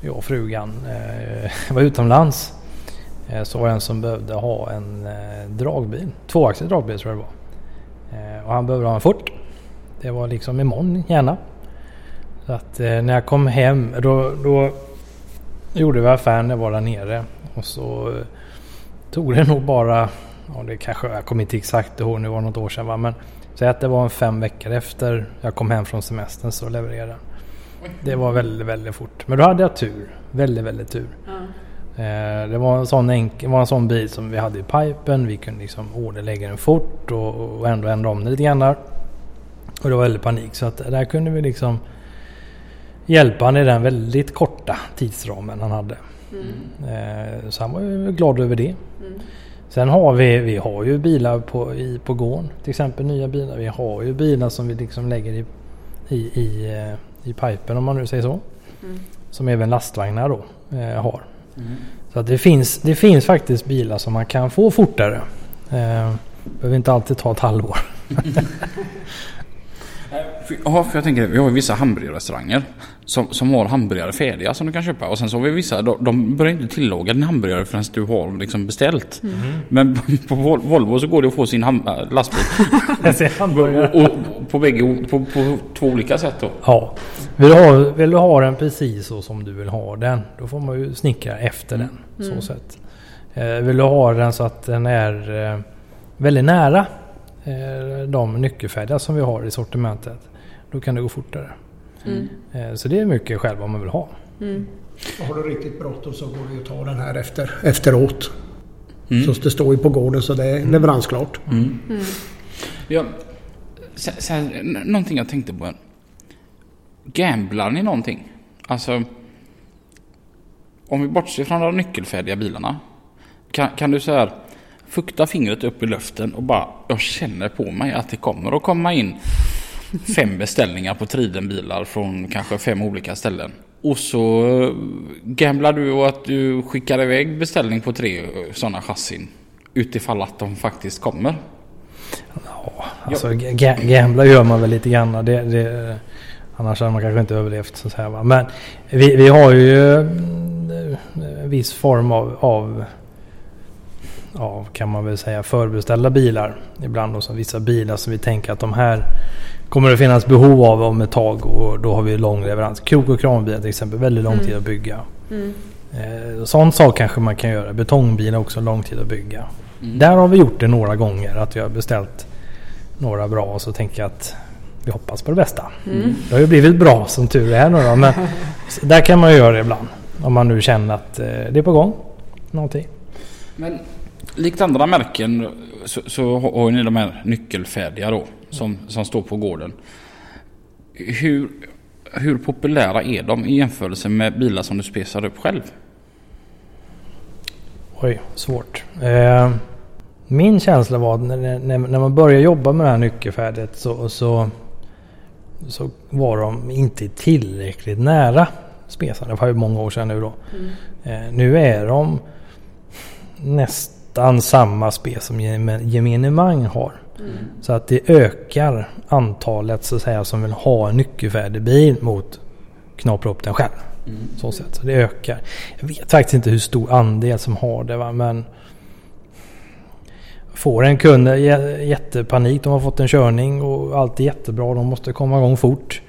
Jag och frugan eh, var utomlands. Eh, så var det en som behövde ha en eh, dragbil. Tvåaxlig dragbil tror jag det var. Eh, och han behövde ha en fort. Det var liksom imorgon gärna. Så att eh, när jag kom hem då, då gjorde vi affären. Jag var där nere. Och så eh, tog det nog bara, ja det kanske, jag kommer inte exakt ihåg, det var något år sedan va. Men säg att det var en fem veckor efter jag kom hem från semestern så levererade den. Det var väldigt, väldigt fort. Men då hade jag tur. Väldigt, väldigt tur. Eh, det var en, sån enk- var en sån bil som vi hade i pipen. Vi kunde liksom orderlägga den fort och, och ändå ändra om den lite grann där. Och det var väldigt panik. Så att där kunde vi liksom hjälpa han i den väldigt korta tidsramen han hade. Eh, så han var ju glad över det. Sen har vi, vi har ju bilar på, i, på gården. Till exempel nya bilar. Vi har ju bilar som vi liksom lägger i, i, i, eh, i pipen om man nu säger så. Som även lastvagnar då eh, har. Så att det, finns, det finns faktiskt bilar som man kan få fortare. Eh, behöver inte alltid ta ett halvår. För, ja, för jag tänker, vi har ju vissa hamburgerrestauranger som, som har hamburgare färdiga som du kan köpa. Och sen så har vi vissa, de, de börjar inte tillaga din hamburgare förrän du har liksom beställt. Men på Vol- Volvo så går det att få sin ham- äh, lastbil och, och på, bägge, på, på två olika sätt då. Ja. Vill du, ha, vill du ha den precis så som du vill ha den. Då får man ju snickra efter den. Så sätt. Eh, vill du ha den så att den är eh, väldigt nära eh, de nyckelfärdiga som vi har i sortimentet. Då kan det gå fortare. Eh, så det är mycket själv vad man vill ha. Har du riktigt bråttom så går det ju att ta den här efter, efteråt. Så det står ju på gården så det är leveransklart. Ja, sen, sen, n- någonting jag tänkte på. Gamblar ni någonting? Alltså, om vi bortser från de nyckelfärdiga bilarna. Kan, kan du så här fukta fingret upp i luften och bara, jag känner på mig att det kommer att komma in fem beställningar på Tridenbilar från kanske fem olika ställen. Och så eh, gamblar du och att du skickar iväg beställning på tre sådana chassin. Utifall att de faktiskt kommer. Alltså ga- gambla gör man väl lite grann. Det, det, annars hade man kanske inte överlevt. Så säga, va? Men vi, vi har ju en viss form av, av, av, kan man väl säga, förbeställda bilar. Ibland också vissa bilar som vi tänker att de här kommer det finnas behov av om ett tag och då har vi lång leverans. Krok och kranbilar till exempel, väldigt lång tid att bygga. Eh, Sån sak kanske man kan göra. Betongbilar också lång tid att bygga. Där har vi gjort det några gånger. Att vi har beställt några bra och så tänker jag att vi hoppas på det bästa. Det har ju blivit bra som tur är nu då. Men där kan man ju göra det ibland. Om man nu känner att eh, det är på gång. Någonting. Men likt andra märken så, så har har ni de här nyckelfärdiga då som, som står på gården. Hur, hur populära är de i jämförelse med bilar som du spesar upp själv? Oj, svårt. Eh, min känsla var att när, när, när man började jobba med det här nyckelfärdigt så, så, så var de inte tillräckligt nära spesarna. Det var ju många år sedan nu då. Eh, nu är de nästan samma spes som gem- gemene man har. Så att det ökar antalet så att säga, som vill ha en nyckelfärdig bil mot knapra upp den själv. Så, sätt. så det ökar. Jag vet faktiskt inte hur stor andel som har det va? men Får en kund jä- jättepanik, de har fått en körning och allt är jättebra, de måste komma igång fort.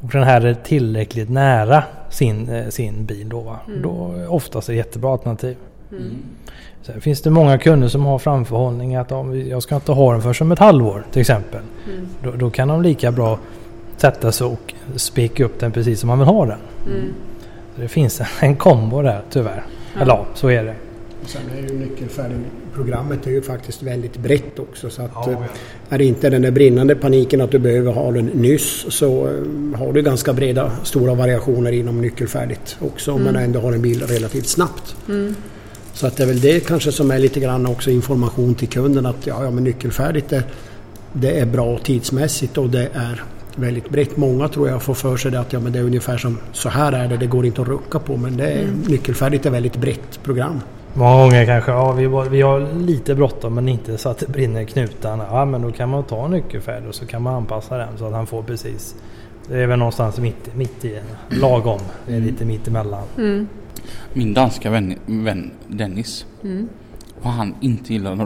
Och den här är tillräckligt nära sin, eh, sin bil då. Va? Då är oftast ett jättebra alternativ. Sen finns det många kunder som har framförhållning att om jag ska inte ha den för som ett halvår till exempel. Då, då kan de lika bra sätta sig och spika upp den precis som man vill ha den. Så det finns en, en kombo där tyvärr. Eller ja, så är det. Sen är ju nyckelfärdigprogrammet är ju faktiskt väldigt brett också. Så att Ja, eh, är det inte den där brinnande paniken att du behöver ha den nyss så eh, har du ganska breda, stora variationer inom nyckelfärdigt också om man ändå har en bil relativt snabbt. Så att det är väl det kanske som är lite grann också information till kunden att ja, ja men nyckelfärdigt är, det är bra tidsmässigt och det är väldigt brett. Många tror jag får för sig det att ja, men det är ungefär som så här är det, det går inte att rucka på men det är, nyckelfärdigt är väldigt brett program. Många gånger kanske, ja vi, vi har lite bråttom men inte så att det brinner i knutarna. Ja men då kan man ta en nyckelfärd och så kan man anpassa den så att han får precis. Det är väl någonstans mitt, mitt i, lagom. Det är lite mitt emellan. Min danska vän, vän Dennis. Och han inte gillar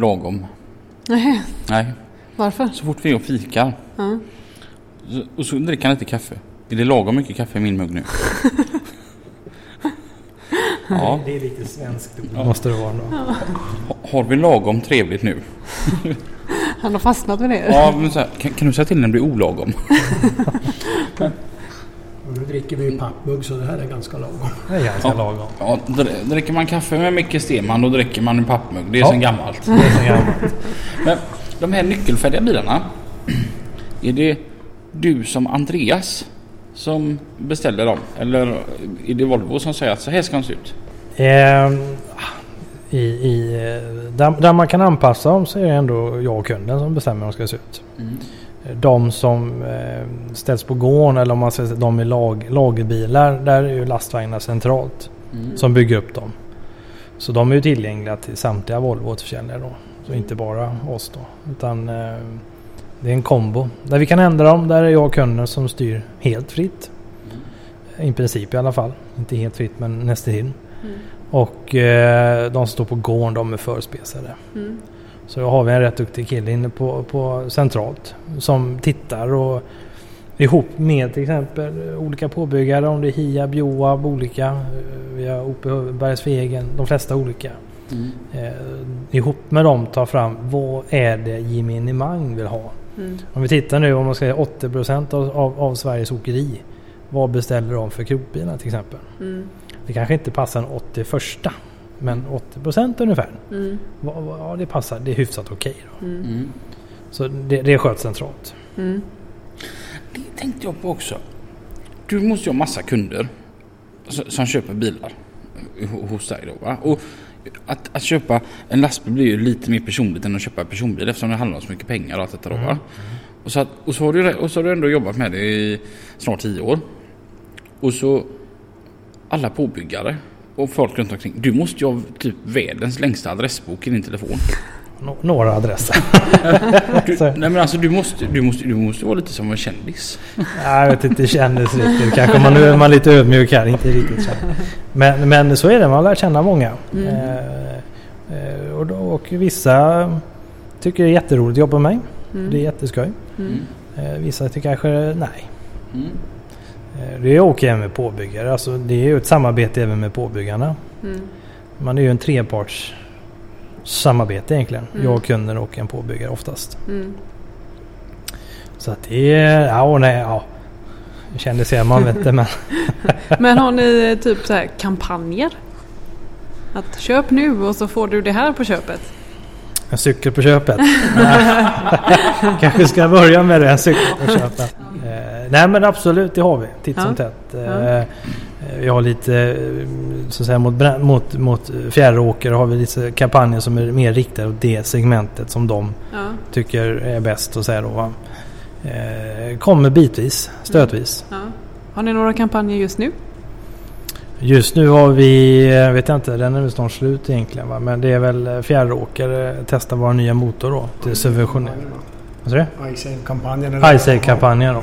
lagom. Nej, Nej, varför? så fort vi är och fikar. Ja. Så, och så dricker han inte kaffe. Är det lagom mycket kaffe i min mugg nu? ja. Det är lite svenskt ord. Måste det vara då. Ha- Har vi lagom trevligt nu? Han har fastnat med det. Ja, men så här, kan, kan du säga till när det blir olagom? Och nu dricker vi ju pappmugg så det här är ganska lagom. Det är ganska Ja. lagom. Ja, dr- dricker man kaffe med Micke Stenman då dricker man en pappmugg. Det är Ja. sen gammalt. Det är så gammalt. Men de här nyckelfärdiga bilarna. Är det du som Andreas som beställer dem? Eller är det Volvo som säger att så här ska de se ut? Ehm, i, i, eh, där, där man kan anpassa dem så är det ändå jag och kunden som bestämmer hur de ska se ut. De som eh, ställs på gården eller om man säger de i lag, lagerbilar, där är ju lastvagnar centralt Mm. som bygger upp dem. Så de är ju tillgängliga till samtliga Volvo-återförsäljare då. Så inte bara oss då. Utan eh, det är en kombo. Där vi kan ändra dem, där är jag och kunden som styr helt fritt. I princip i alla fall. Inte helt fritt men nästan till. Mm. Och eh, de som står på gården de är förspesade. Mm. Så har vi en rätt duktig kille inne på, på centralt som tittar och ihop med till exempel olika påbyggare om det är Hiab, Joab, olika. Vi har OP Bergsvegen, de flesta olika. Mm. Eh, ihop med dem ta fram vad är det gemene man vill ha. Mm. Om vi tittar nu om man ska säga 80% av, av, av Sveriges åkeri. Vad beställer de för krokbilar till exempel? Mm. Det kanske inte passar en 81 men 80% ungefär. Mm. Va- va- Ja, det passar. Det är hyfsat okej då. Mm. Mm. Så det, det sköts centralt. Mm. Det tänkte jag på också. Du måste ju ha massa kunder som, som köper bilar ho- hos dig då va? Och att, att köpa en lastbil blir ju lite mer personligt än att köpa en personbil eftersom det handlar om så mycket pengar och allt detta då va? Och så, att, och, så har du, och så har du ändå jobbat med det i snart tio år. Och så alla påbyggare och folk runt omkring. Du måste ju ha typ världens längsta adressbok i din telefon. Nå- några adresser. Du, nej men alltså du måste, du måste, du måste vara lite som en kändis. Jag vet inte, det kändes riktigt. Kanske man, nu är man lite ödmjuk här. Inte riktigt så. Men, men så är det. Man lär känna många. Mm. Eh, eh, och, och vissa tycker det är jätteroligt att jobba med mig. Mm. Det är jätteskoj. Mm. Eh, vissa tycker kanske nej. Eh, det är okej även med påbyggare. Alltså, det är ju ett samarbete även med påbyggarna. Mm. Man är ju en treparts samarbete egentligen. Mm. Jag, kunden och en påbyggare oftast. Mm. Så att det är... Ja, nej, ja. Kände ser man vet men... Men har ni eh, typ så här kampanjer? Att köp nu och så får du det här på köpet. En cykel på köpet. Kanske ska börja med det, en cykel på köpet. Eh, nej men absolut, det har vi titt som tätt. Eh, Ja. eh, Vi har lite, eh, så att säga mot, mot, mot fjärråker har vi lite kampanjer som är mer riktade åt det segmentet som de Ja. tycker är bäst att säga då. va. Eh, kommer bitvis, stötvis. Ja. Har ni några kampanjer just nu? Just nu har vi, vet jag inte, den är väl snart slut egentligen va? Men det är väl eh, fjärråker eh, testar vår nya motor då till subventionering. Vad sa du? iSafe-kampanjen. Highsale-kampanjen då.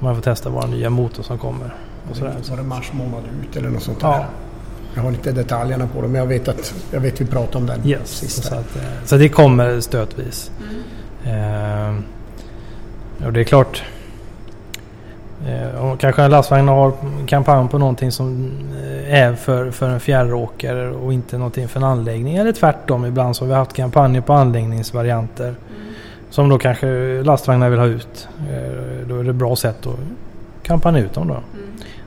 Man får testa vår nya motor som kommer. Och sådär. Var det mars månad ut eller något sånt där? Ja. Jag har inte detaljerna på det men jag vet att jag vet vi pratade om den Yes. sist. Så, att, eh, så det kommer stötvis. Eh, och det är klart. Eh, kanske en lastvagn har kampanj på någonting som eh, är för, för en fjärråkare och inte någonting för en anläggning. Eller tvärtom. Ibland så har vi haft kampanjer på anläggningsvarianter. Som då kanske lastvagnar vill ha ut. Eh, då är det ett bra sätt att kampanja ut dem då.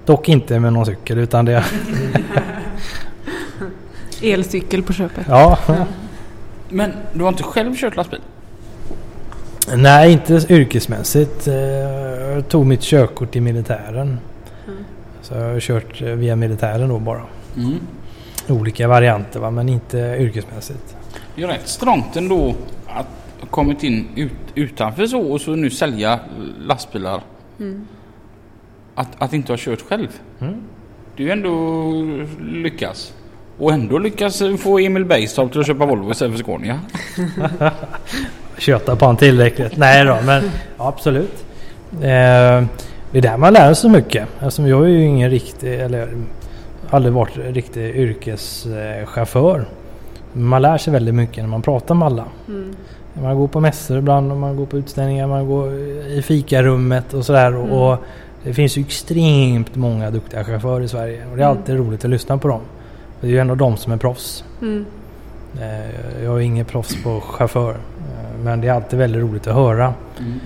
Dock inte med någon cykel utan det... Elcykel på köpet. ja. Men du har inte själv kört lastbil? Nej, inte yrkesmässigt. Eh, Jag tog mitt körkort i militären. Så jag har kört eh, via militären då bara. Mm. Olika varianter va, men inte yrkesmässigt. Det är rätt strångt ändå att kommit in ut, utanför så och så nu sälja lastbilar. Att, att inte ha kört själv. Mm. Det är ju ändå lyckas. Och ändå lyckas få Emil Bergstorp till att köpa Volvo istället för Scania. Köta på en tillräckligt. Nej då, men ja, absolut. Eh, det är där man lär sig så mycket. Alltså, jag är ju ingen riktig, eller aldrig varit riktig yrkeschaufför. Man lär sig väldigt mycket när man pratar med alla. Mm. Man går på mässor ibland och man går på utställningar, man går i fikarummet och sådär. Och, Mm. och det finns ju extremt många duktiga chaufförer i Sverige. Och det är Mm. alltid roligt att lyssna på dem. Det är ju ändå de som är proffs. Mm. Eh, Jag är ingen proffs på chaufför. eh, Men det är alltid väldigt roligt att höra. Mm.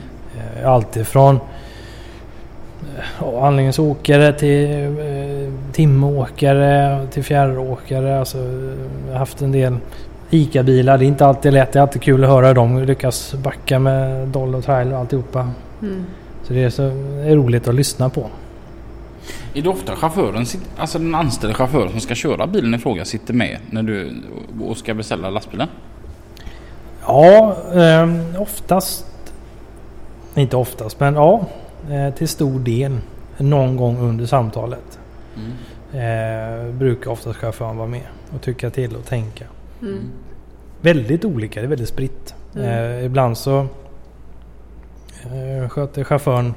Eh, Allt ifrån anläggningsåkare till timåkare till fjärråkare. Alltså, jag har haft en del ICA-bilar. Det är inte alltid lätt. Det är alltid kul att höra hur de lyckas backa med doll och trailer och alltihopa. Mm. Så det är, så, är roligt att lyssna på. Är det ofta chauffören, alltså den anställde chauffören som ska köra bilen i fråga sitter med när du och ska beställa lastbilen? Ja, eh, oftast. Inte oftast, men ja. Eh, till stor del. Någon gång under samtalet. Mm. Eh, brukar oftast chauffören vara med och tycka till och tänka. Mm. Väldigt olika, det är väldigt spritt. Mm. Eh, ibland så eh, sköter chauffören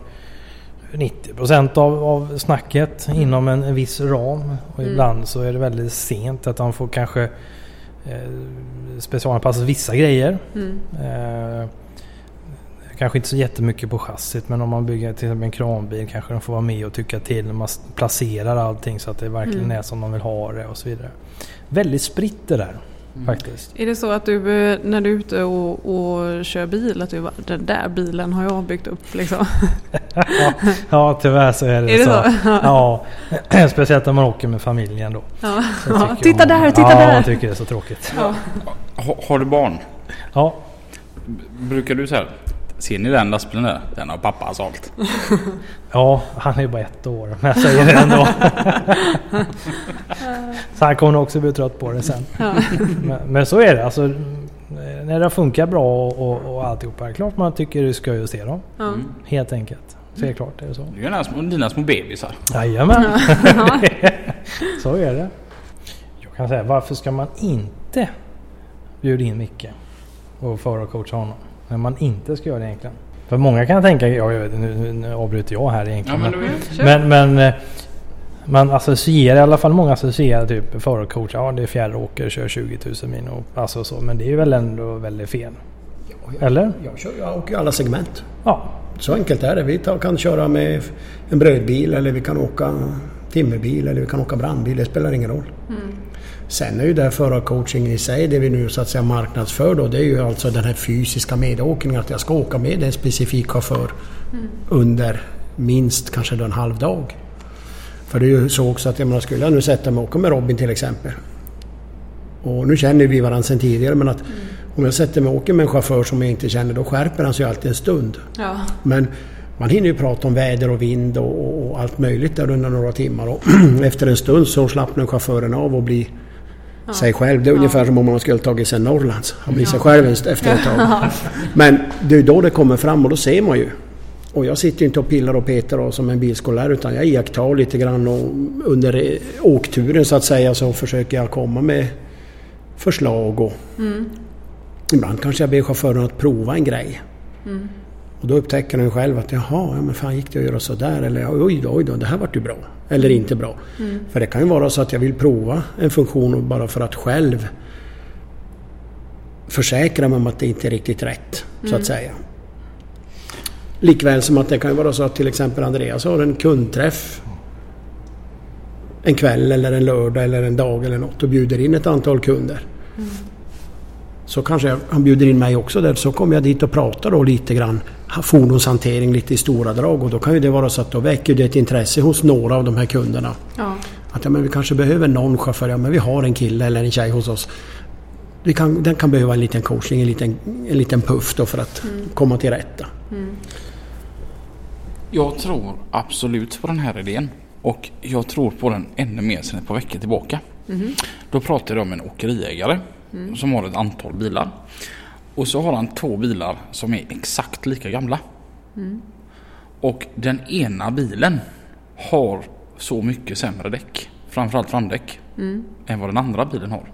90% av, av snacket inom en, en viss ram. Och Mm. ibland så är det väldigt sent att han får kanske eh, specialanpassa vissa grejer. Mm. Eh, kanske inte så jättemycket på chassit men om man bygger till exempel en kranbil kanske de får vara med och tycka till när man placerar allting så att det verkligen Mm. är som de vill ha det och så vidare. Väldigt spritt det där Mm. faktiskt. Är det så att du eh, när du är ute och, och kör bil att du bara, den där bilen har jag byggt upp liksom? ja, ja tyvärr så är det, Är det så. så? Ja, speciellt när man åker med familjen då. Ja. Så Ja, titta där, titta ja, där! man tycker det är så tråkigt. Ja. Ha, har du barn? Ja, Brukar du säga Ser ni den lastbilen där? Den har pappa sålt. ja, han är ju bara ett år men jag säger det ändå. så han kommer också bli trött på det sen. Men, men så är det. Alltså, när det funkar bra och, och alltihopa. Det är klart man tycker det är skoj att se dem. Mm. Helt enkelt. Så är det klart det är så. Det är dina små, dina små bebisar. Jajamän. Ja. så är det. Jag kan säga varför ska man inte bjuda in Micke och förarcoacha honom? När man inte ska göra det egentligen. För många kan tänka, ja, jag vet, nu, nu, nu avbryter jag här Ja, egentligen. men men, men, men eh, man associerar, i alla fall många associerar typ förarcoach, ja det är fjärråkare, kör 20 000 min och alltså så. Men det är ju väl ändå väldigt fel. Eller? Jag, kör, jag åker ju alla segment. Ja. Så enkelt är det. Vi tar, kan köra med en brödbil eller vi kan åka timmerbil eller vi kan åka brandbil. Det spelar ingen roll. Sen är ju det förarcoachingen i sig, det vi nu så att säga marknadsför då, det är ju alltså den här fysiska medåkningen. Att jag ska åka med en specifik chaufför under minst kanske då en halv dag. För det är ju så också att jag menar, skulle jag nu sätta mig och åka med Robin till exempel. Och nu känner vi varandra sedan tidigare men att om jag sätter mig och åker med en chaufför som jag inte känner då skärper han sig alltid en stund. Ja. Men man hinner ju prata om väder och vind och, och allt möjligt där under några timmar. Och efter en stund så slappnar chauffören av och blir sig själv. Det är ungefär som om man skulle tagit sig Norrlands. Han blir sig själv efter ett tag. Men det är då det kommer fram och då ser man ju. Och jag sitter inte och pillar och petar och som en bilskollär utan jag iakttar lite grann och under eh, åkturen så att säga så försöker jag komma med förslag och ibland kanske jag ber chauffören att prova en grej. Och då upptäcker den själv att jaha, ja, men fan gick det att göra sådär? Eller oj då, oj då, det här vart ju bra. Eller inte bra. För det kan ju vara så att jag vill prova en funktion bara för att själv försäkra mig om att det inte är riktigt rätt, så att säga. Likväl som att det kan vara så att till exempel Andreas har en kundträff en kväll eller en lördag eller en dag eller något och bjuder in ett antal kunder. Så kanske jag, han bjuder in mig också där så kommer jag dit och pratar då lite grann ha- fordonshantering lite i stora drag och då kan ju det vara så att då väcker det ett intresse hos några av de här kunderna. Ja. Att ja, men vi kanske behöver någon chaufför, ja men vi har en kille eller en tjej hos oss. Vi kan, den kan behöva en liten coaching, en liten, en liten puff då för att komma till rätta. Jag tror absolut på den här idén. Och jag tror på den ännu mer sedan ett par veckor tillbaka. Då pratade jag med en åkeriägare som har ett antal bilar. Och så har han två bilar som är exakt lika gamla. Och den ena bilen har så mycket sämre däck, framförallt framdäck, än vad den andra bilen har.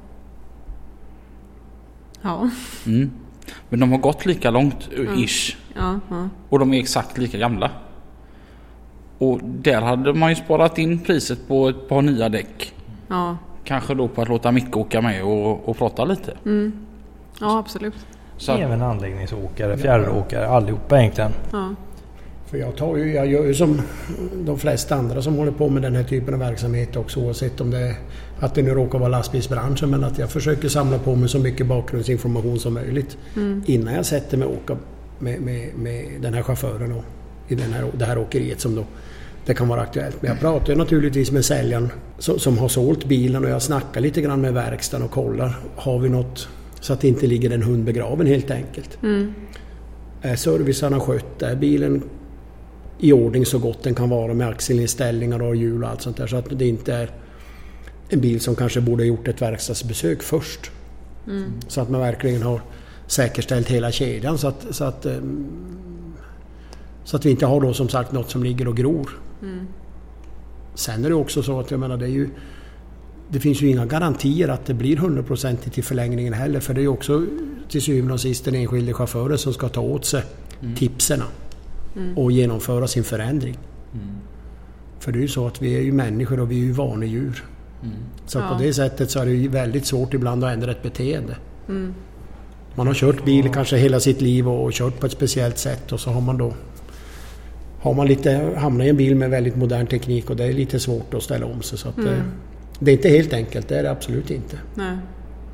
Ja. Mm. Men de har gått lika långt, ish. Ja. Ja. Och de är exakt lika gamla. Och där hade man ju sparat in priset på ett par nya däck. Ja. Kanske då på att låta Micke åka med och, och prata lite. ja, absolut. Så att, Även anläggningsåkare, fjärråkare, allihopa egentligen. Ja. För jag, tar ju, jag gör ju som de flesta andra som håller på med den här typen av verksamhet också oavsett om det är att det nu råkar vara lastbilsbranschen men att jag försöker samla på mig så mycket bakgrundsinformation som möjligt innan jag sätter mig och åker med, med, med den här chauffören och i den här, det här åkeriet som då det kan vara aktuellt. Men jag pratar ju naturligtvis med säljaren som, som har sålt bilen och jag snackar lite grann med verkstaden och kollar. Har vi något så att det inte ligger en hund begraven helt enkelt. Mm. Är servicarna skött? Är bilen i ordning så gott den kan vara med axelinställningar och hjul och allt sånt där. Så att det inte är en bil som kanske borde ha gjort ett verkstadsbesök först. Mm. Så att man verkligen har säkerställt hela kedjan så att, så att, ehm, så att vi inte har då som sagt något som ligger och gror. Mm. Sen är det också så att jag menar det är ju det finns ju inga garantier att det blir hundraprocentigt i förlängningen heller för det är ju också till syvende och sist den enskilde chauffören som ska ta åt sig tipserna och genomföra sin förändring. För det är ju så att vi är ju människor och vi är ju vanedjur. Så Ja. på det sättet så är det ju väldigt svårt ibland att ändra ett beteende. Mm. Man har kört bil kanske hela sitt liv och kört på ett speciellt sätt och så har man då har man lite, hamnat i en bil med väldigt modern teknik och det är lite svårt att ställa om sig. Så att, Mm. eh, det är inte helt enkelt, det är det absolut inte. Nej.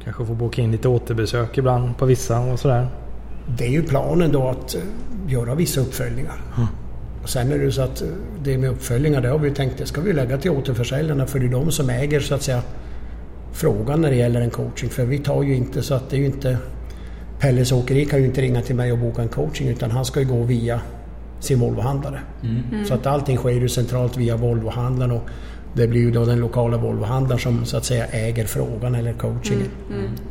Kanske får boka in lite återbesök ibland på vissa och sådär. Det är ju planen då att eh, göra vissa uppföljningar. Och sen är det ju så att eh, det med uppföljningar, det har vi ju tänkt, det ska vi lägga till återförsäljarna för det är de som äger så att säga frågan när det gäller en coaching. För vi tar ju inte så att det är ju inte Pelles Åkeri kan ju inte ringa till mig och boka en coaching utan han ska ju gå via sin Volvohandlare. Så att allting sker ju centralt via Volvohandlaren och det blir ju då den lokala Volvohandlaren som så att säga äger frågan eller coachingen.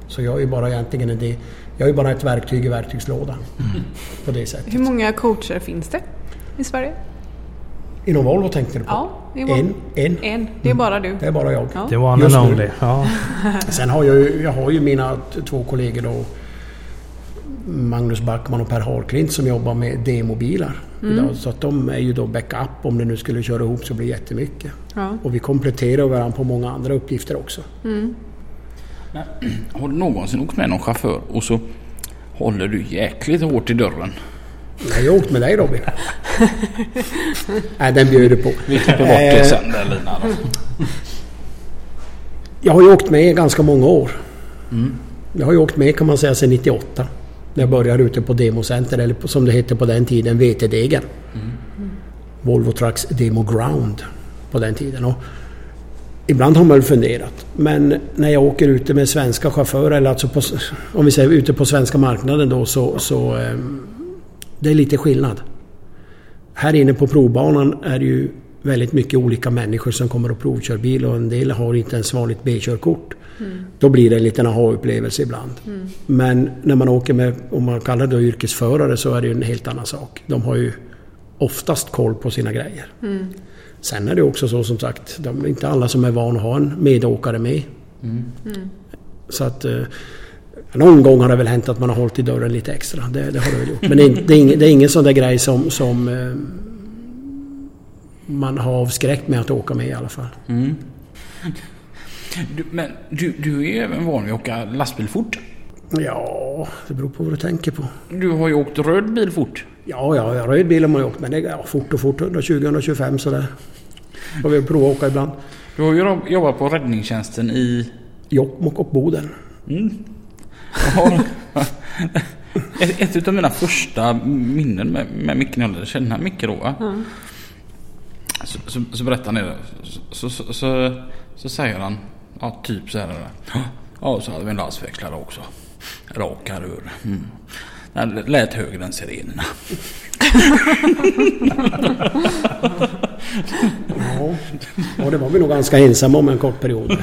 Så jag är ju bara egentligen en del, jag är bara ett verktyg i verktygslådan. På det sättet. Hur många coacher finns det i Sverige? Inom Volvo tänkte du på? Ja, En, en. En. Det är bara du. Det är bara jag. Ja. Det var nu. only. Ja. Sen har jag ju, jag har ju mina två kollegor då Magnus Backman och Per Harklint som jobbar med demobilar. Idag, så att de är ju då backup om det nu skulle köra ihop så blir det jättemycket. Ja. Och vi kompletterar varandra på många andra uppgifter också. Men, har du någonsin åkt med någon chaufför och så håller du jäkligt hårt i dörren? Nej, jag har åkt med dig Robin. Nej, den bjöd på. Vi klipper bort det Eh, sen där Lina. Då. Jag har ju åkt med i ganska många år. Jag har ju åkt med kan man säga sedan 98. När jag började ute på Democenter, eller som det hette på den tiden, VT-degen. Volvo Trucks Demo Ground på den tiden. Och ibland har man väl funderat. Men när jag åker ute med svenska chaufförer, eller alltså på, om vi säger ute på svenska marknaden då, så... så ehm, det är lite skillnad. Här inne på provbanan är det ju väldigt mycket olika människor som kommer och provkör bil och en del har inte ens vanligt B-körkort. Då blir det en liten aha-upplevelse ibland. Men när man åker med, om man kallar det yrkesförare, så är det ju en helt annan sak. De har ju oftast koll på sina grejer. Sen är det också så som sagt, de är inte alla som är van att ha en medåkare med. Så att... eh, Någon gång har det väl hänt att man har hållit i dörren lite extra. Det, det har det väl gjort. Men det är, det är, ingen, det är ingen sån där grej som, som eh, man har avskräckt med att åka med i alla fall. Mm. Du, men du, du är ju även van vid att åka lastbil fort. Ja, det beror på vad du tänker på. Du har ju åkt röd bil fort. Ja, ja, röd bil har man ju åkt men det är ja, fort och fort. 120-125 sådär. Får vi prova att åka ibland. Du har ju jobbat på räddningstjänsten i... Jokkmokk och Boden. Mm. Har, ett, ett av mina första minnen med, med Micke när jag kände Micke då. Va? Så, så, så berättar han det. Så, så, så, så säger han ja, typ så här. Ja, så hade vi en lastväxlare också. Raka rör. Mm. Den lät högre än sirenerna. Ja, och det var vi nog ganska ensamma om en kort period.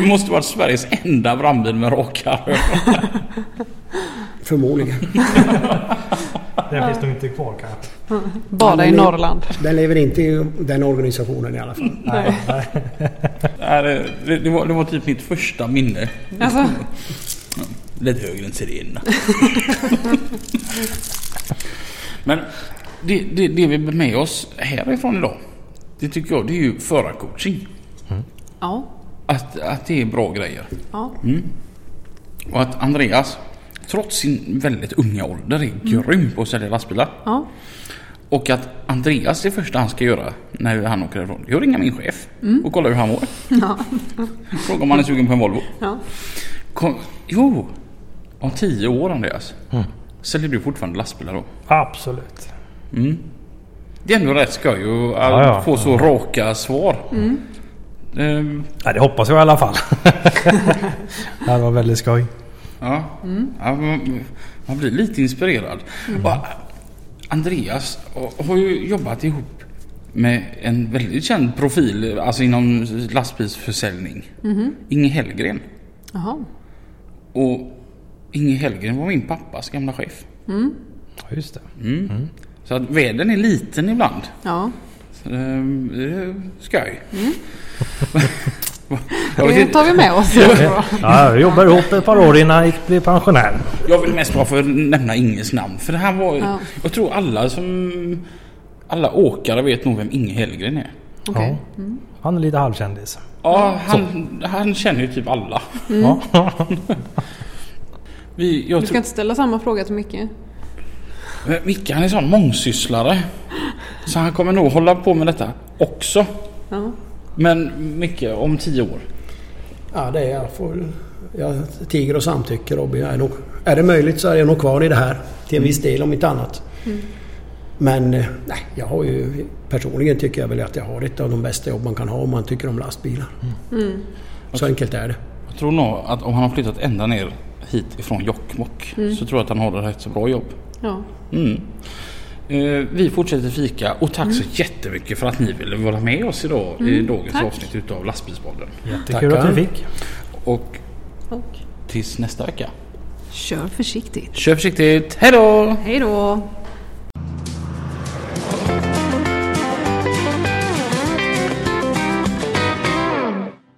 Det måste varit Sveriges enda brandbil med raka rör. Förmodligen. Den finns nog inte kvar kanske. Bara i Norrland. Den lever inte i den organisationen i alla fall. Nej. Nej, det, var, det var typ mitt första minne. Alltså, Lite högre än sirenerna. Men det, det, det vi bär med oss härifrån idag. Det tycker jag det är ju förarcoaching. ja. Att, att det är bra grejer. ja. Och att Andreas trots sin väldigt unga ålder är grym på att sälja lastbilar. ja. Och att Andreas det första han ska göra när han åker ifrån det är att ringa min chef och kolla hur han mår. Ja. Fråga om han är sugen på en Volvo. ja. Kom, jo, om tio år Andreas. Säljer du fortfarande lastbilar då? Absolut. Mm. Det är ändå rätt skoj att Ja, ja. få så raka svar. Ehm, Ja, det hoppas jag i alla fall. det här var väldigt skoj. Ja, ja man, man blir lite inspirerad. Och Andreas har ju jobbat ihop med en väldigt känd profil alltså inom lastbilsförsäljning. Inge Hellgren. Jaha. Och Inge Hellgren var min pappas gamla chef. Ja, just det. Så att världen är liten ibland. Ja. Så, ehm, det är skoj. jag, vet Det inte, tar vi med oss. Ja, jag jobbade ihop ett par år innan jag blev pensionär. jag vill mest bara få nämna Inges namn. För det här var... Ja. Jag tror alla som... Alla åkare vet nog vem Inge Hellgren är. Okej. Ja. Han är lite halvkändis. Ja, han, han känner ju typ alla. Ja. Vi, jag Du ska inte ställa samma fråga till Micke. Men Micke han är sån mångsysslare. Så han kommer nog hålla på med detta också. Ja. Men Micke, om tio år. Ja, det är jag. Får, jag tiger och samtycker Robin. Jag är, nog, är det möjligt så är jag nog kvar i det här. Till en viss del om inte annat. Men eh, nej, jag har ju personligen tycker jag väl att jag har ett av de bästa jobb man kan ha om man tycker om lastbilar. Så enkelt är det. Jag tror nog att om han har flyttat ända ner hit ifrån Jokkmokk så tror jag att han har ett rätt så bra jobb. Ja. Mm. Eh, vi fortsätter fika och tack så jättemycket för att ni ville vara med oss idag i dagens tack. avsnitt utav Lastbilspodden. Jättekul Tackar. att vi fick. Och Och tills nästa vecka. kör försiktigt. Kör försiktigt, hejdå! Hej då!